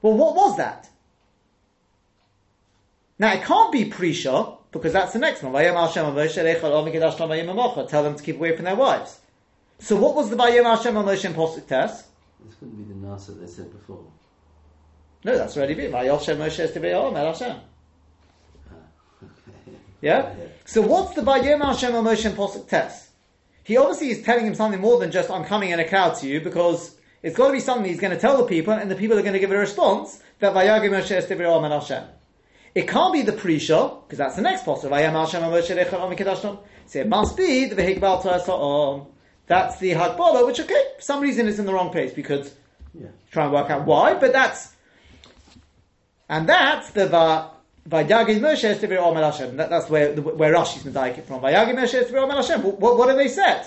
Well, what was that? Now it can't be pre-shah because that's the next one. Vayom Hashem and Moshe Echad Omer Kedash Tom Vayim Tell them to keep away from their wives. So what was the Vayom Hashem and Moshe in Posuk Tes? This couldn't be the Nasa they said before. No, that's already been Vayom Hashem Moshe es Hashem. Yeah? So what's the Vayom Hashem and Moshe Posuk Tes? He obviously is telling him something more than just I'm coming in a crowd to you because it's got to be something he's going to tell the people and the people are going to give a response that Vayagi Moshe es Dibri Omer Hashem. It can't be the pre-shah, because that's the next posture. Vayam Hashem Moshe Kedash Tom. So it must be the Vehikbal Torah That's the Hakbala, which okay, for some reason is in the wrong place because Yeah. try and work out why, but that's and that's the va Vayagid Moshe es Tivir Omer Hashem. That, that's where where Rashi's medayik it from. Vayagid Moshe es Tivir Omer Hashem. What, what, have they said?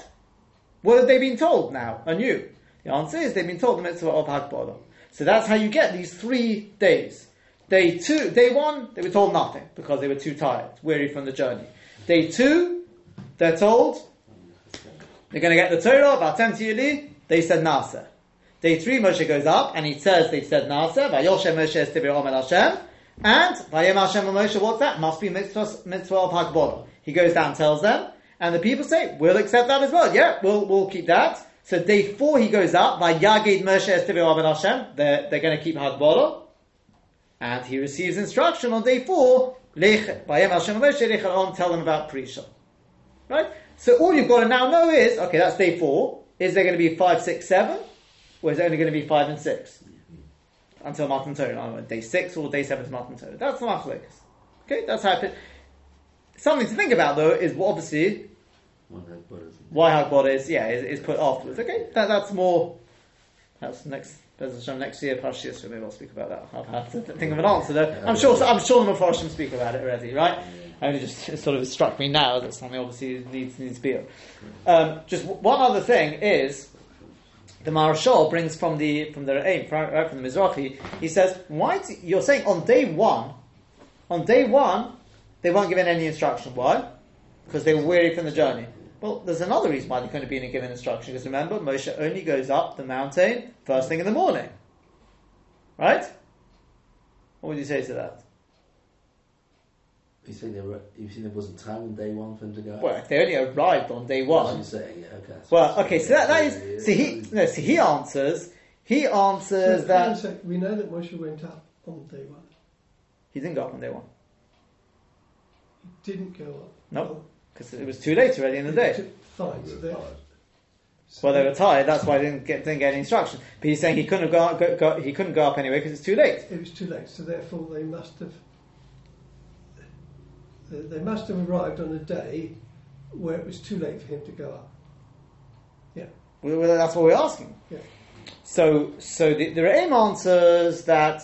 What have they been told now anew? The answer is they've been told the mitzvah of Hakbala. So that's how you get these three days. Day two, day one, they were told nothing because they were too tired, weary from the journey. Day two, they're told they're going to get the Torah 10 Yuli. They said Nasa. Day three, Moshe goes up and he says they said Nasa. Vayoshem Moshe es Tivir Omer Hashem. And Vayem Hashem Moshe, what's that? Must be mitzvah, mitzvah of. He goes down, tells them, and the people say, "We'll accept that as well. Yeah, we'll we'll keep that." So day four, he goes up. Vayagid Moshe es Tivir Omer Hashem. They're they're going to keep Hakbala, and he receives instruction on day four. Lech Vayem Hashem Moshe lech tell them about Prisha. Right? So all you've got to now know is, okay, that's day four. Is there going to be five, six, seven? Or is it only going to be five and six? Until Matan Torah. I don't know, day six or day seven is Matan Torah. That's the Machlekes. Okay, that's how it Something to think about though is what obviously One had butters. why Hagbod is, yeah, is, is put afterwards. Okay, that, that's more, that's next, next year, so maybe I'll speak about that. I'll have to think of an answer though. I'm sure, I'm sure the Mepharshim speak about it already, right? I only just it sort of struck me now that something obviously needs needs to be. Um, just one other thing is the Maharshal brings from the from the aim right uh, from the Mizrahi. He says, "Why do, you're saying on day one, on day one they weren't given any instruction? Why? Because they were weary from the journey. Well, there's another reason why they couldn't have been given instruction. Because remember, Moshe only goes up the mountain first thing in the morning, right? What would you say to that? You think there were, you think there wasn't time on day one for him to go? Well, if they only arrived on day That's what one, you're saying, yeah, okay. Well, okay, you're so that, that saying. is. See, he no. See, he answers. He So, answers hang on a that sec, we know that Moshe went up on day one. he didn't go up on day one He didn't go up. No. because it was too late already in the day. Fine. So they, Well, they were tired. That's why they didn't get didn't get any instruction. But he's saying he couldn't have go, up, go, go he couldn't go up anyway because it's too late. it was too late. So therefore, they must have. They must have arrived on a day where it was too late for him to go up. Yeah. well, that's what we're asking. Yeah. So, so the, the Re'im answers that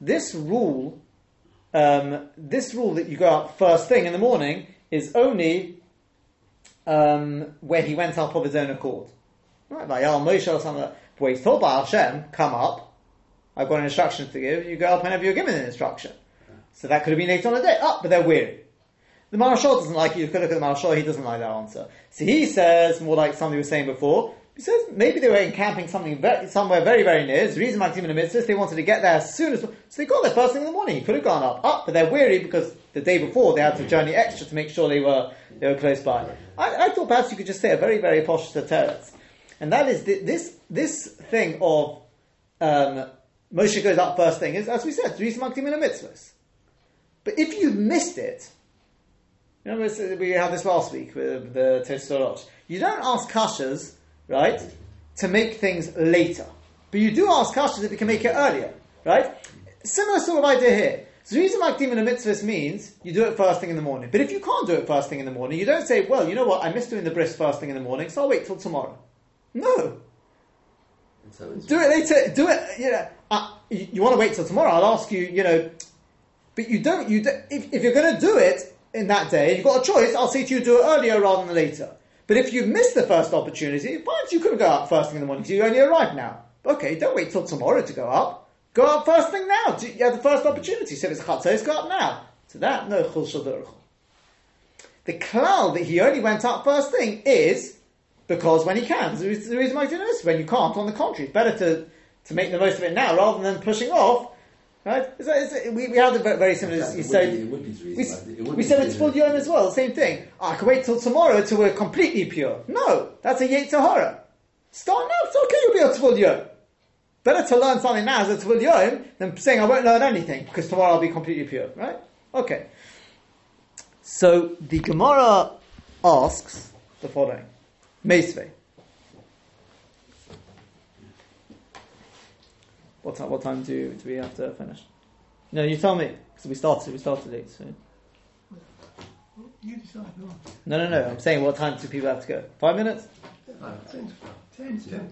this rule, um, this rule that you go up first thing in the morning is only um, where he went up of his own accord. Right, like Al Moshe or something. Like where he's told by Hashem, come up. I've got an instruction to give. You go up whenever you're given an instruction. So that could have been later on a day. Up, but they're weary. The Maharshal doesn't like it. You could look at the Maharshal, he doesn't like that answer. So he says, more like somebody was saying before, He says maybe they were encamping something very, somewhere very, very near. The reason Makdim in the mitzvah. They wanted to get there as soon as so they got there first thing in the morning. He could have gone up, up, but they're weary because the day before they had to journey extra to make sure they were they were close by. I, I thought perhaps you could just say a very, very posh teretz, and that is th- this this thing of um, Moshe goes up first thing is as we said, the reason Makdim in the mitzvahs. But if you missed it, remember we had this last week with the Testorot. You don't ask kashas right, to make things later. But you do ask kashas if you can make it earlier, right? Similar sort of idea here. Zriza Makdim in a mitzvah means you do it first thing in the morning. But if you can't do it first thing in the morning, you don't say, well, you know what, I missed doing the bris first thing in the morning, so I'll wait till tomorrow. No. So Do it later. Do it. You know, uh, you, you want to wait till tomorrow? I'll ask you. You know, but you don't. You do, if, if you're going to do it in that day, you've got a choice. I'll see to you, do it earlier rather than later. But if you miss the first opportunity, fine. You could go up first thing in the morning because you only arrived now. Okay, don't wait till tomorrow to go up. Go up first thing now. You have the first opportunity. So if it's chatzos, go up now. To that, no chul. The klal that he only went up first thing is because when he can. The reason why he didn't is when you can't. On the contrary, it's better to, to make the most of it now rather than pushing off. Right? It's, it's, we, we had a very similar. It You would say be- it would be we, reason why- it would we said it's full reason- yom as well. Same thing. Oh, I can wait till tomorrow till we're completely pure. No, that's a yetzahara. Start now. It's okay. You'll be to full yom. Better to learn something now as a full yom than saying I won't learn anything because tomorrow I'll be completely pure. Right? Okay. So the Gemara asks the following: Meisvei. What time? What time do, do we have to finish? No, you tell me because we started. We started late. So. You decide. No. No, no, no. I'm saying what time do people have to go? Five minutes? Ten, ten, ten.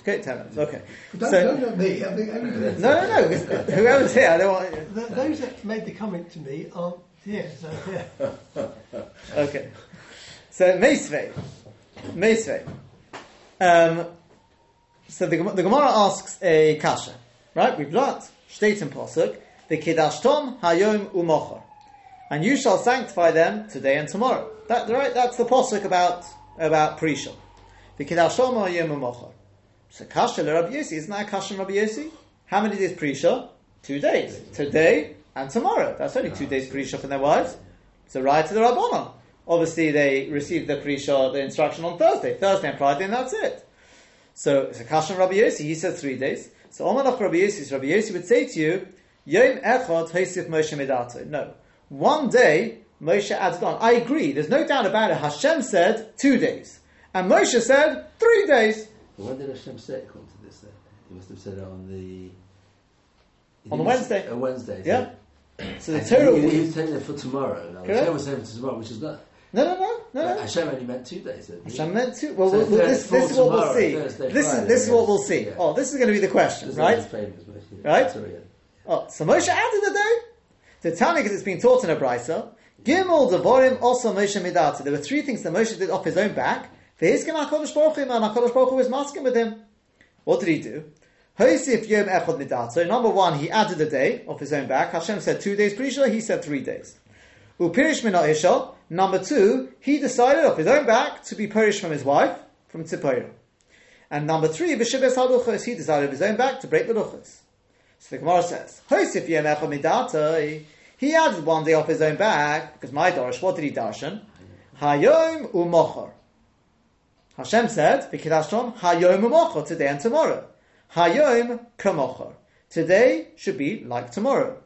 Okay, ten minutes. Okay. Don't, So- don't let me. I think everybody. No, no, no. Whoever's here, I don't want. Th- Those that made the comment to me aren't here. So yeah. Okay. So Meisvei, Meisvei. Um, so the, the Gemara asks a kasha, right? We've learnt State in pasuk the kidashtom hayom umocher, and you shall sanctify them today and tomorrow. That right? That's the pasuk about about prisha. The kidashtom hayom umocher. So kasha le Rabbi Yossi isn't that a kasha Rabbi Yossi? How many days prisha? Two days. Today and tomorrow. That's only two days prisha for their wives. So right to the Rabbanon. Obviously, they received the pre-shah, the instruction on Thursday, Thursday and Friday, and that's it. So it's a kashan Rabbi Yossi. He said three days. So Omanach Rabbi Yossi, Rabbi Yossi would say to you, Yom Echad Hosif Moshe Medato. No, one day Moshe added on. I agree. There's no doubt about it. Hashem said two days, and Moshe said three days. But when did Hashem say it come to this then? He must have said it on the... On the Wednesday. A uh, Wednesday. Yeah. So the Torah. He, he was saying it for tomorrow. Now, Correct. Hashem was saying for tomorrow, which is not... No, no, no, no, no. Hashem only meant two days. didn't he? Hashem meant two. Well, So we'll- this, this is what we'll see. Thursday, This is this is what we'll see. Yeah. Oh, this is going to be the question, Just right? famous, Right? sorry, yeah. Oh, so Moshe added a day. The Tanya, because it's been taught in a brisa. Gimel devorim also Moshe midata. There were three things that Moshe did off his own back. Ve'hiskin HaKadosh Baruch Hu, and HaKadosh Baruch Hu was masking with him. What did he do? Hosif yom echad midata. Number one, he added a day off his own back. Hashem said two days pre he said three days. Upirish minat ishal. Number two, he decided off his own back to be purish from his wife, from Tzipora. And number three, b'shibes haluchos, he decided of his own back to break the luchos. So the Gemara says, "Hosif yom echad midata." He added one day off his own back because my darish. What did he darshan? Hayom umocher. Hashem said, "V'kidashon hayom umocher today and tomorrow. Hayom kamocher. Today should be like tomorrow.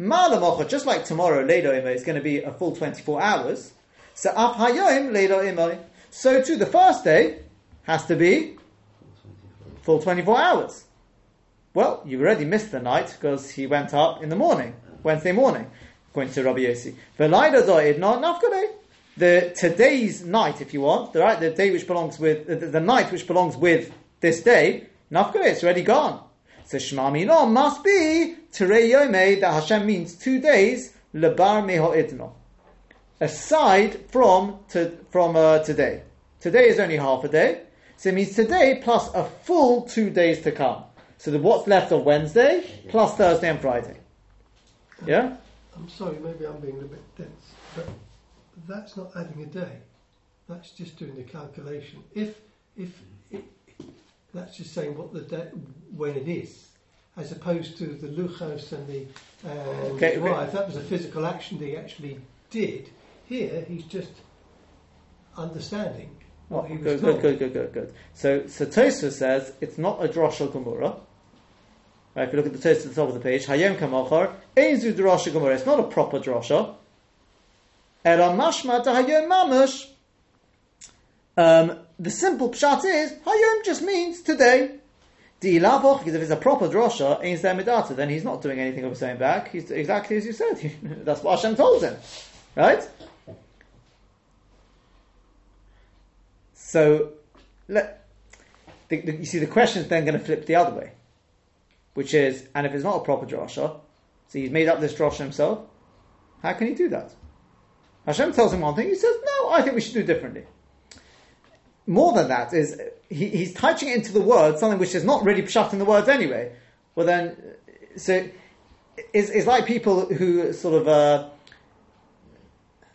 Malamocher, just like tomorrow, Leido Imo is going to be a full 24 hours. So Af Hayom Leido Imo. So too, the first day has to be full 24 hours. Well, you already missed the night because he went up in the morning, Wednesday morning, according to Rabbi Yossi. The today's night, if you want, the right, the day which belongs with the, the night which belongs with this day, nafkade, it's already gone. So Shema Mino must be Terei Yomei that Hashem means two days lebar meho idno. Aside from to, from uh, today, today is only half a day, so it means today plus a full two days to come. So the, what's left of Wednesday plus Thursday and Friday. Yeah? I'm sorry, maybe I'm being a bit dense, but that's not adding a day. That's just doing the calculation. If if, That's just saying what the day, when it is, as opposed to the luchos and the uh, Okay, okay. drive. That was a physical action that he actually did. Here, he's just understanding Oh, what he was good, told. good, good, good, good, good. So, so Tosfos says it's not a drasha gemara. Right, if you look at the Tosfos at the top of the page, Hayom Kamachar, Einzu drasha gemara. It's not a proper drasha. Ela mashma to Hayom mamash. The simple pshat is Hayom just means today. Because if it's a proper drasha, Zeh Midata, then he's not doing anything of his own back. He's exactly as you said. That's what Hashem told him, right? So, let, the, the, you see, the question is then going to flip the other way, which is, and if it's not a proper drasha, so he's made up this drasha himself, how can he do that? Hashem tells him one thing, he says, no, I think we should do differently. More than that is, he, he's touching into the words something which is not really pshat in the words anyway. Well then, so, it's, it's like people who sort of, uh,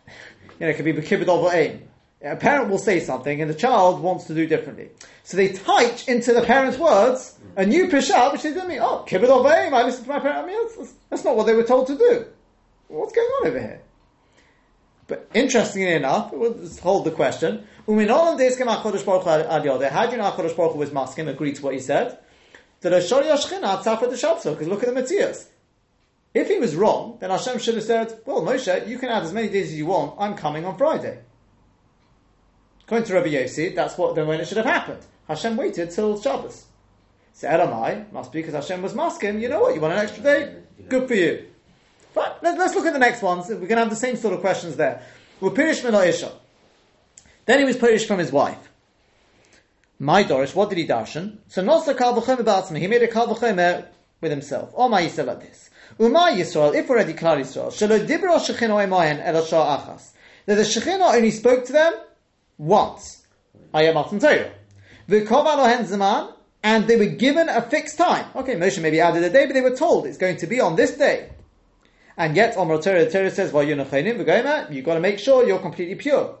you know, it could be bekibud over aim. A parent will say something and the child wants to do differently. So they touch into the parent's words a new pishat, which they don't mean, oh, kibbud over aim, I listened to my parent. I mean, that's, that's not what they were told to do. What's going on over here? But interestingly enough, let's hold the question. Uminolam deiskem HaKadosh Baruch Hu yodeh. How do you know HaKadosh Baruch Hu was masking, agreed to what he said? That Ashari Ashchina tzafra the Shabso, because look at the Matthias. If he was wrong, then Hashem should have said, well, Moshe, you can add as many days as you want, I'm coming on Friday. According to Rabbi Yossi, that's what then when it should have happened. Hashem waited till Shabbos. So Elamai must be because Hashem was masking. You know what? You want an extra day? Good for you. But let, us look at the next ones. We're going to have the same sort of questions there. We're Pirish Isha. Then he was Pirish from his wife. My Dorish, what did he darshan? So Nosa Kal V'chomer Ba'atzma. He made a Kal V'chomer with himself. Oh my Yisrael like this. Uma Yisrael, if already Klal Yisrael, Shalo Dibra Shechino Emayen El Achas. That the Shechino only spoke to them once. I Ayam Matan Torah. V'kov Alohen Zaman, and they were given a fixed time. Okay, Moshe maybe added a day, but they were told it's going to be on this day. And yet, Omar Torah, Torah says, well, you're you've got to make sure you're completely pure.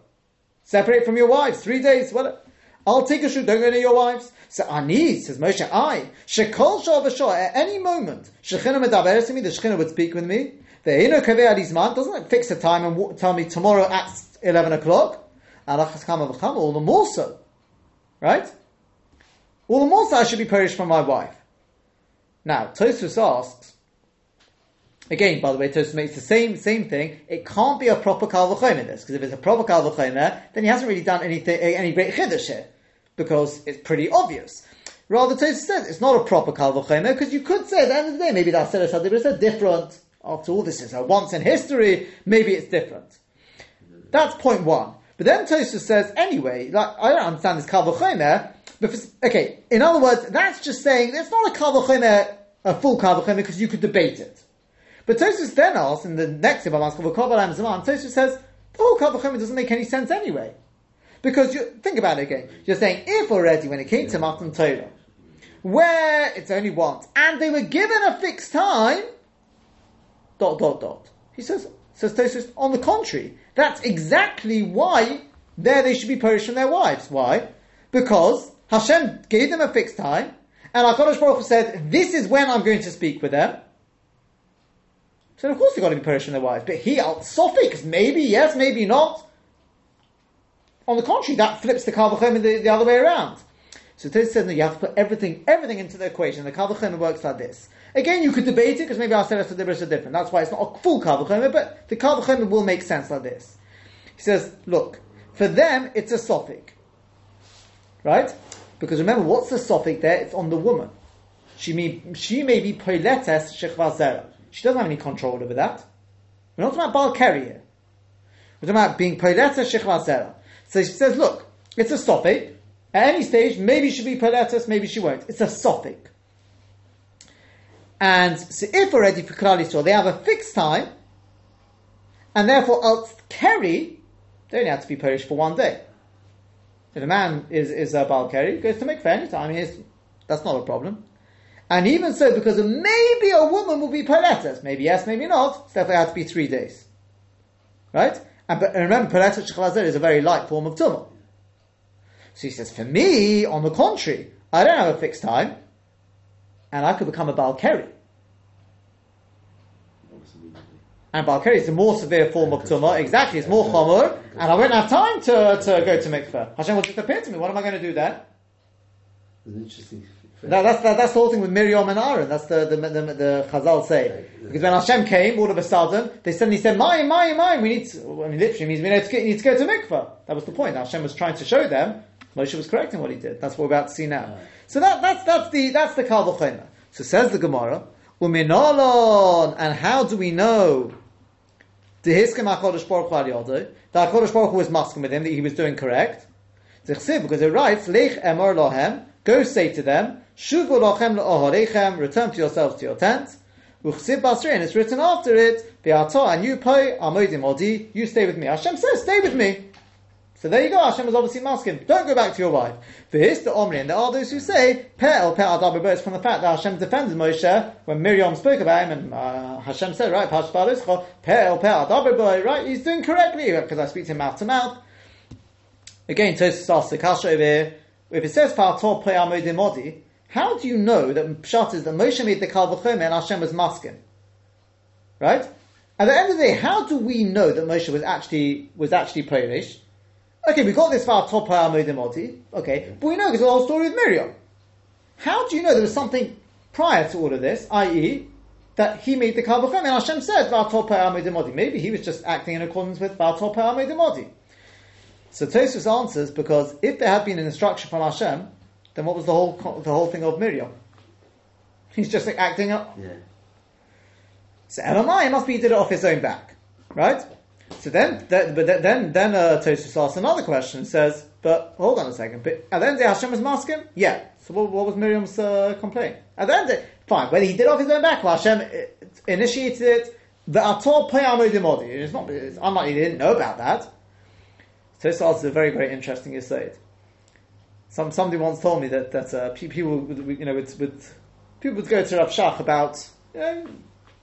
Separate from your wives, three days, well, I'll take a shoot, don't go near your wives. So Ani, says Moshe, I, shekol shah v'shah, at any moment, shechina medaberes to me, the shechina would speak with me. The ino kaveh alizman, doesn't fix a time and tell me tomorrow at 11 o'clock? Alachas kama v'chama, all the more so. Right? All the more so I should be perished from my wife. Now, Tosfos asks, Again, by the way, Tosfos makes the same same thing. It can't be a proper kal in this, because if it's a proper kal then he hasn't really done anything, eh, any great chiddush here, because it's pretty obvious. Rather, Tosfos says it's not a proper kal because you could say at the end of the day, maybe that Shadibra is different. After all, this is a once in history, maybe it's different. That's point one. But then Tosfos says, anyway, like, I don't understand this kal okay, in other words, that's just saying it's not a kal a full kal because you could debate it. But Tosfos then asks in the next Ibam Zaman, Tosfos says the whole Kal V'chomer doesn't make any sense anyway. Because you think about it again. You're saying if already when it came to Matan Torah, where it's only once, and they were given a fixed time, dot dot dot. He says says Tosfos, on the contrary, that's exactly why there they should be perished from their wives. Why? Because Hashem gave them a fixed time, and HaKadosh Baruch Hu said, this is when I'm going to speak with them. So of course they've got to be perished from their wives. But he, Sophic, maybe yes, maybe not. On the contrary, that flips the Kavachim the, the other way around. So Tosfos says that you have to put everything, everything into the equation. The Kavachim works like this. Again, you could debate it because maybe our Seres Dibris are different. That's why it's not a full Kavachim, but the Kavachim will make sense like this. He says, look, for them it's a Sophic. Right? Because remember, what's the Sophic there? It's on the woman. She may, she may be Poiletes Shechva Zera. She doesn't have any control over that. We're not talking about Baal here. We're talking about being Poiletes Shechva Zera. So she says, look, it's a Sophic. At any stage, maybe she'll be Poiletes, maybe she won't. It's a Sophic. And so if already for Klal they have a fixed time, and therefore Al Keri, they only have to be perished for one day. If a man is, is a Baal Keri, goes to make for any time, he's, that's not a problem. And even so, because maybe a woman will be Pilatus, maybe yes, maybe not, so therefore it had to be three days. Right? And, but, and remember, Pilatus Shechalazer is a very light form of Tumah. So he says, for me, on the contrary, I don't have a fixed time, and I could become a Balkeri. And Balkeri is a more severe form of tumah. Exactly, it's more chomor, and I won't have time to, to go to mikveh. Hashem will just appear to me. What am I going to do then? An interesting. That, that's, that, that's the whole thing with Miriam and Aaron. That's the, the, the, the Chazal say. Because when Hashem came, all of a sudden, they suddenly said, my, my, my, we need to, I mean, literally means we need to, get, need to go to mikveh. That was the point. Hashem was trying to show them, Moshe was correcting what he did. That's what we're about to see now. So that, that's, that's the, that's the Kal. So says the Gemara, Uminolon, and how do we know the Hiskim HaKodesh Baruch Hu Al that HaKodesh Baruch Hu was masking with him, that he was doing correct? Because it writes, Lech Emor Lohem, go say to them, Shuvu Lochem Le'oharechem, return to yourselves to your tent. Uchsiv Basrin, it's written after it, Be'ato, and you pay, Amodim Odi, you stay with me. Hashem says, stay with me. So there you go. Hashem was obviously masking. Don't go back to your wife. This, the Omri, and there are those who say Pe'el Pe'al Dabar from the fact that Hashem defended Moshe when Miriam spoke about him, and uh, Hashem said, right, Pash Baluscha, Pe'el Pe'al Dabar right, he's doing correctly because I speak to him mouth to mouth. Again, Tosfos asks the Kasha over here. If it says Pa'ator Pe'al Modimodi, how do you know that Pshat is that Moshe made the Kal V'chomer and Hashem was masking? Right? At the end of the day, how do we know that Moshe was actually was actually Polish? Okay, we got this far top Modi. Okay, but we know because the whole story with Miriam. How do you know there was something prior to all of this, i.e., that he made the Kavachim and Hashem says Modi. Maybe he was just acting in accordance with Modi. So Tosfos answers because if there had been an instruction from Hashem, then what was the whole the whole thing of Miriam? He's just like acting up. Yeah. So Elamai must be he did it off his own back, right? So then, but then, then uh, Tosfos asks another question. and Says, but hold on a second. But at the end of the day, Hashem was masking. Yeah. So what, what was Miriam's uh, complaint? At the end, of the, fine. Whether he did it off his own back, well, Hashem uh, initiated it. The atol payamodimodi. It's not. It's unlikely he didn't know about that. Tosus asks a very very interesting aside. Some somebody once told me that that uh, people would, you know would, would people would go to Rav Shach about you know,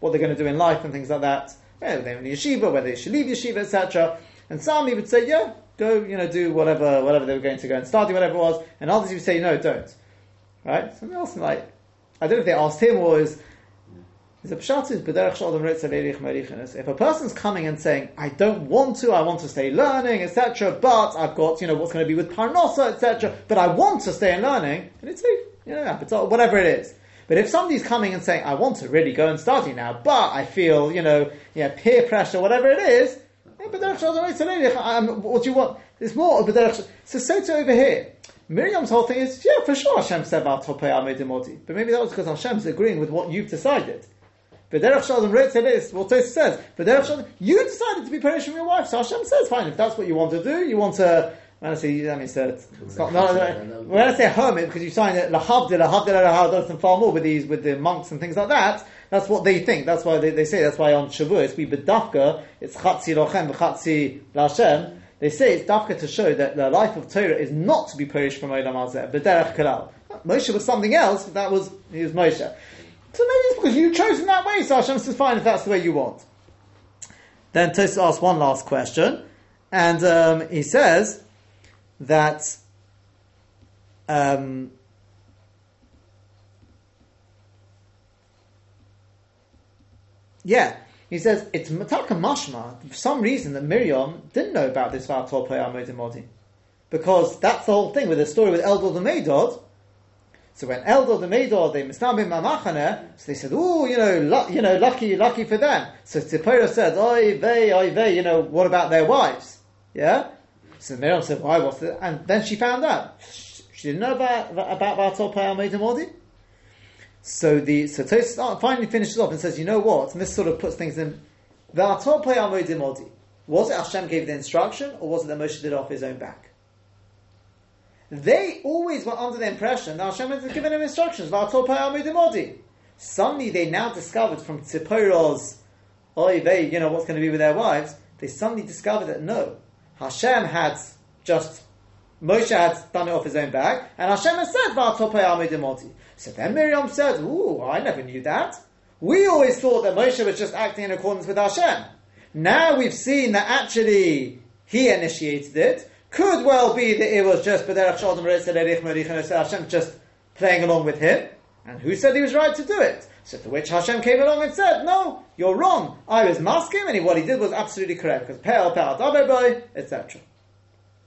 what they're going to do in life and things like that whether they're in yeshiva, whether they should leave yeshiva, etc. And some he would say, yeah, go, you know, do whatever, whatever they were going to go and study, whatever it was. And others he would say, no, don't. Right? Something else like, I don't know if they asked him or is, if a person's coming and saying, I don't want to, I want to stay learning, etc., but I've got, you know, what's going to be with parnosa, etc., but I want to stay in learning, and it's, you know, whatever it is. But if somebody's coming and saying, I want to really go and study now, but I feel, you know, yeah, peer pressure, whatever it is, what do you want? It's more a So, so to over here, Miriam's whole thing is, yeah, for sure Hashem said about Topei Amedimoti. But maybe that was because Hashem's agreeing with what you've decided. But Derech Shalom wrote what Tosfos says, Shalom, you decided to be punished from your wife, so Hashem says, fine, if that's what you want to do, you want to when I say, I mean, it's, uh, it's not, no, no, uh, when I say hermit, because you sign it, lahavdil, lahavdil, lahavdil, and far more with these, with the monks and things like that, that's what they think. That's why they, they say, that's why on Shavuos, we bedafka, it's chatzi lochem, chatzi lashem. They say it's dafka to show that the life of Torah is not to be perished from Olam Hazeh, b'derech kalal. Moshe was something else, that was, he was Moshe. So maybe it's because you chose in that way, so Hashem says, fine, if that's the way you want. Then Tosfos asks one last question, and um, he says, that um, yeah, he says it's mataka mashma for some reason that Miriam didn't know about this Vator Modi. Because that's the whole thing with the story with Eldad the Medod. So when Eldad the Medod, they misnabim mamachane, so they said, oh, you know, you know, lucky, lucky for them. So Tzipora said, oi vey, oi vey, you know, what about their wives? Yeah? So Miriam said, "Why? What's it?" And then she found out she didn't know about about Bartol Payal Modi. So the so Tosfos finally finishes off and says, "You know what?" And this sort of puts things in. Bartol Payal Modi. Was it Hashem gave the instruction, or was it that Moshe did it off his own back? They always were under the impression that Hashem had given them instructions. Suddenly, they now discovered from Tziporo's, oh, they, you know, what's going to be with their wives. They suddenly discovered that no, Hashem had just Moshe had done it off his own back, and Hashem had said So then Miriam said, "Ooh, I never knew that. We always thought that Moshe was just acting in accordance with Hashem. Now we've seen that actually he initiated it. Could well be that it was just Hashem just playing along with him. And who said he was right to do it? So to which Hashem came along and said, no, you're wrong. I was masking and what he did was absolutely correct. Because pe'al, pe'al, boy, etc.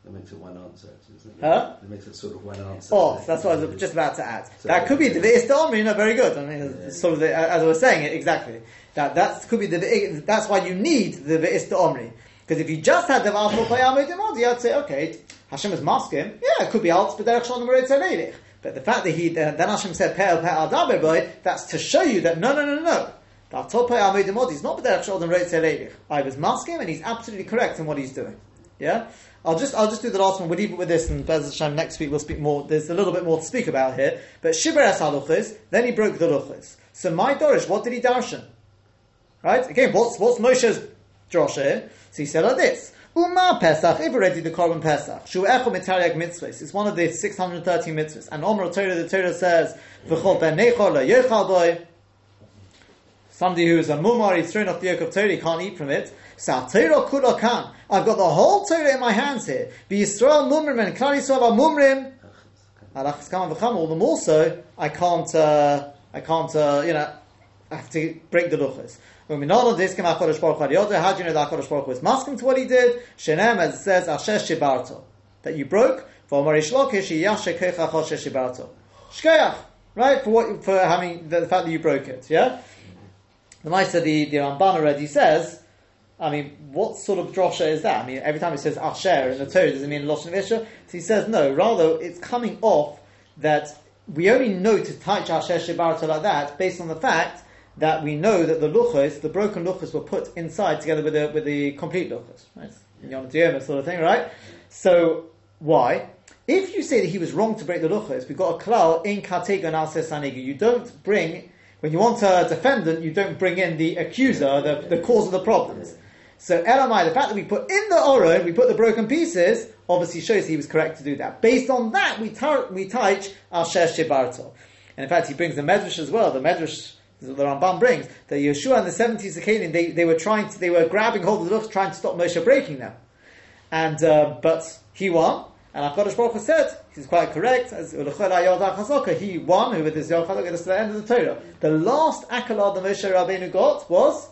That makes it one answer, isn't it? Huh? It makes it sort of one answer. Oh, that's what I was just about to add. that could be the Ve'is Omri, no, very good. I mean, it's sort of the, as I was saying it, exactly. That that could be the, that's why you need the Ve'is Omri. Because if you just had the V'aflo Payam Edimodi, I'd say, okay, Hashem is masking, yeah, it could be Alt B'derech Shalom Meretz But the fact that he, then Hashem said, Pe'al Pe'al Daber Boy, that's to show you that, no, no, no, no. That Payam Edimodi is not B'derech Shalom Meretz I was masking and he's absolutely correct in what he's doing. Yeah? I'll just I'll just do the last one. We'll leave it with this, and Bez Hashem next week we'll speak more. There's a little bit more to speak about here. But Shibar es then he broke the luchis. So my Dorish, what did he darshan? Right again, what's what's Moshe's So he said like this. Uma Pesach, if already the Korban Pesach, Shu Echo Mitariag Mitzvahs, it's one of the 613 mitzvahs. And Omer Torah, the Torah says, V'chol ben nechol boy, somebody who is a mumar, he's thrown off the yoke of Torah, he can't eat from it. Sa'Torah kula kan. I've got the whole Torah in my hands here. Be Yisrael mumrim and Klal Yisrael mumrim. All the more so, I can't, uh, I can't, uh, you know, I have to break the luchas. When we know this, how do you know that HaKadosh Baruch Hu is masking to what he did? Shenem, as it says, Asher Shibarto. That you broke, for Marish Lokish, Yashe Kecha Choshe Shibarto. Shkeach, right? For what, for having, the, the fact that you broke it, yeah? The Maisa, the, the Ramban already says, I mean, what sort of drosha is that? I mean, every time it says Asher in the Torah, does it mean Lashon Isha? So he says no, rather it's coming off that we only know to touch Asher Shibarta like that based on the fact that we know that the luchos, the broken luchos, were put inside together with the, with the complete luchos. Right? Yom sort of thing, right? So, why? If you say that he was wrong to break the luchos, we've got a klal in katega and You don't bring, when you want a defendant, you don't bring in the accuser, the, the cause of the problems. So Elamai, the fact that we put in the Oron, we put the broken pieces, obviously shows he was correct to do that. Based on that, we, tar- we teach Asher Shibarto. And in fact, he brings the Medrash as well. The Medrash, the Rambam brings, that Yeshua and the 70s Canaan, they, they were trying to, they were grabbing hold of the looks, trying to stop Moshe breaking them. And, uh, but he won. And HaKadosh Baruch Hu said, he's quite correct, as he won, who with his Yom to the end of the Torah. The last accolade the Moshe Rabbeinu got was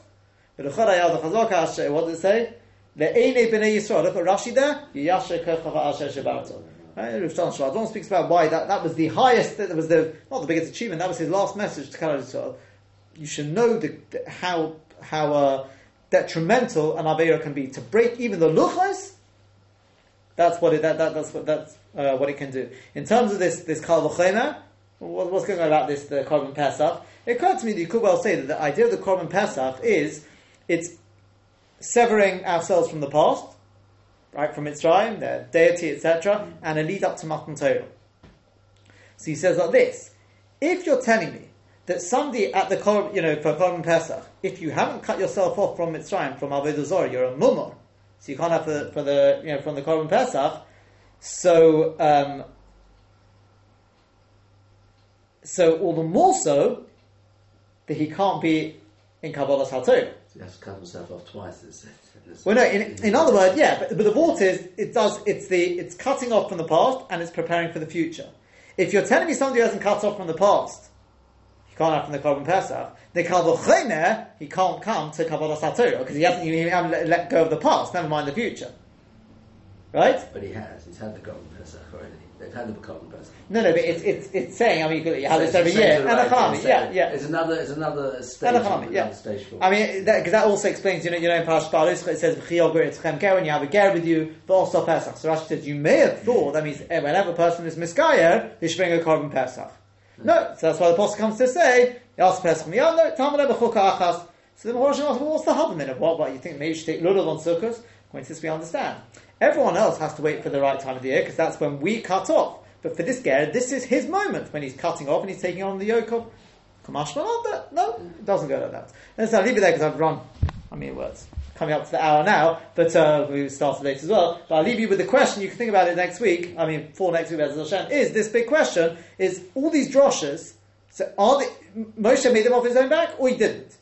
what does it say? Le'ene b'nei Yisrael. Look at Rashi there. Yiyashe kechav asher shebarto. Right? speaks about why that, that was the highest, that was the, not the biggest achievement, that was his last message to Kalal. You should know the, the, how, how uh, detrimental an Aveira can be. To break even the luchas, that's what it, that, that, that's what, that's, uh, what it can do. In terms of this, this Kal what, what's going on about this, the Korban Pesach? It occurred to me that you could well say that the idea of the Korban Pesach is it's severing ourselves from the past, right, from its Mitzrayim, their deity, etc., and a lead up to Matan Torah. So he says like this: If you're telling me that somebody at the you know for Korban Pesach, if you haven't cut yourself off from Mitzrayim from Avodah Zorah, you're a mumor, so you can't have the, for the you know from the Korban Pesach. So um, so all the more so that he can't be in Kabbalah Satorah. He has to cut himself off twice. It's, it's well, no. In, in other words, yeah, but, but the vault is it does it's the it's cutting off from the past and it's preparing for the future. If you're telling me somebody who hasn't cut off from the past, he can't from the Korban Pesach. The Kabbalah he can't come to Kabbalah Satorah because he hasn't even let, let go of the past. Never mind the future. Right? But he has. He's had the Korban Pesach already. They've had the Korban Pesach. No, no, but it's it's, it's saying. I mean, you have this every year. Right yeah, yeah. It's another it's another stage. Anachalami, yeah. Stage I mean, because that, that, also explains. You know, you know, in Parash Baruch it says when you have a ger with you, but also Pesach. So Rashi says you may have thought that means eh, whenever a person is miskayer, they should bring a Korban Pesach. No, so that's why the apostle comes to say, "Yas Pesach Talmud achas." So the Maharaj asks, well, what's the of What, what, you think maybe you should take Lulav on Sukkot? According to this, we understand. Everyone else has to wait for the right time of the year, because that's when we cut off. But for this guy, this is his moment when he's cutting off and he's taking on the yoke of Kamash No, it doesn't go like that. And so I'll leave it there because I've run, I mean, words coming up to the hour now, but uh, we started late as well. But I'll leave you with the question. You can think about it next week. I mean, for next week, as Hashem is this big question: Is all these droshes? So are they, Moshe made them off his own back, or he didn't?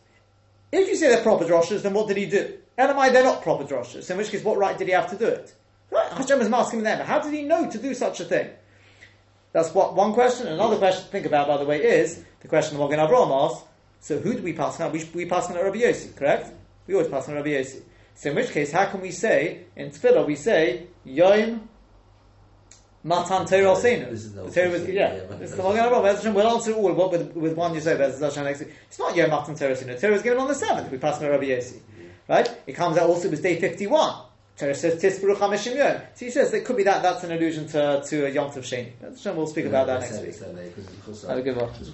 If you say they're proper droshes, then what did he do? And am Elamai, they're not proper droshes. In which case, what right did he have to do it? Right, Hashem is asking them. How did he know to do such a thing? That's what one question. Another question to think about, by the way, is the question of Magen Avraham asked. So who do we pass on? We, we pass on Rabbi Yossi, correct? We always pass on Rabbi Yossi. So in which case, how can we say in Tefillah we say Yom Matan Torah Seinu? This is the Torah was, yeah. yeah, It's the Magen Avraham. Hashem, We'll answer all what with, with one you say. Bez Hashem next week. It's not Yom Matan Torah Seinu. Torah was given on the seventh. We pass on Rabbi Yossi, right? It comes out also it was day fifty-one. Torah says Tis Baruch HaMishim Yom. So he says it could be that that's an allusion to to a Yom Tov Sheni. Hashem, We'll speak about that next week. week. Have a good one. Yeah.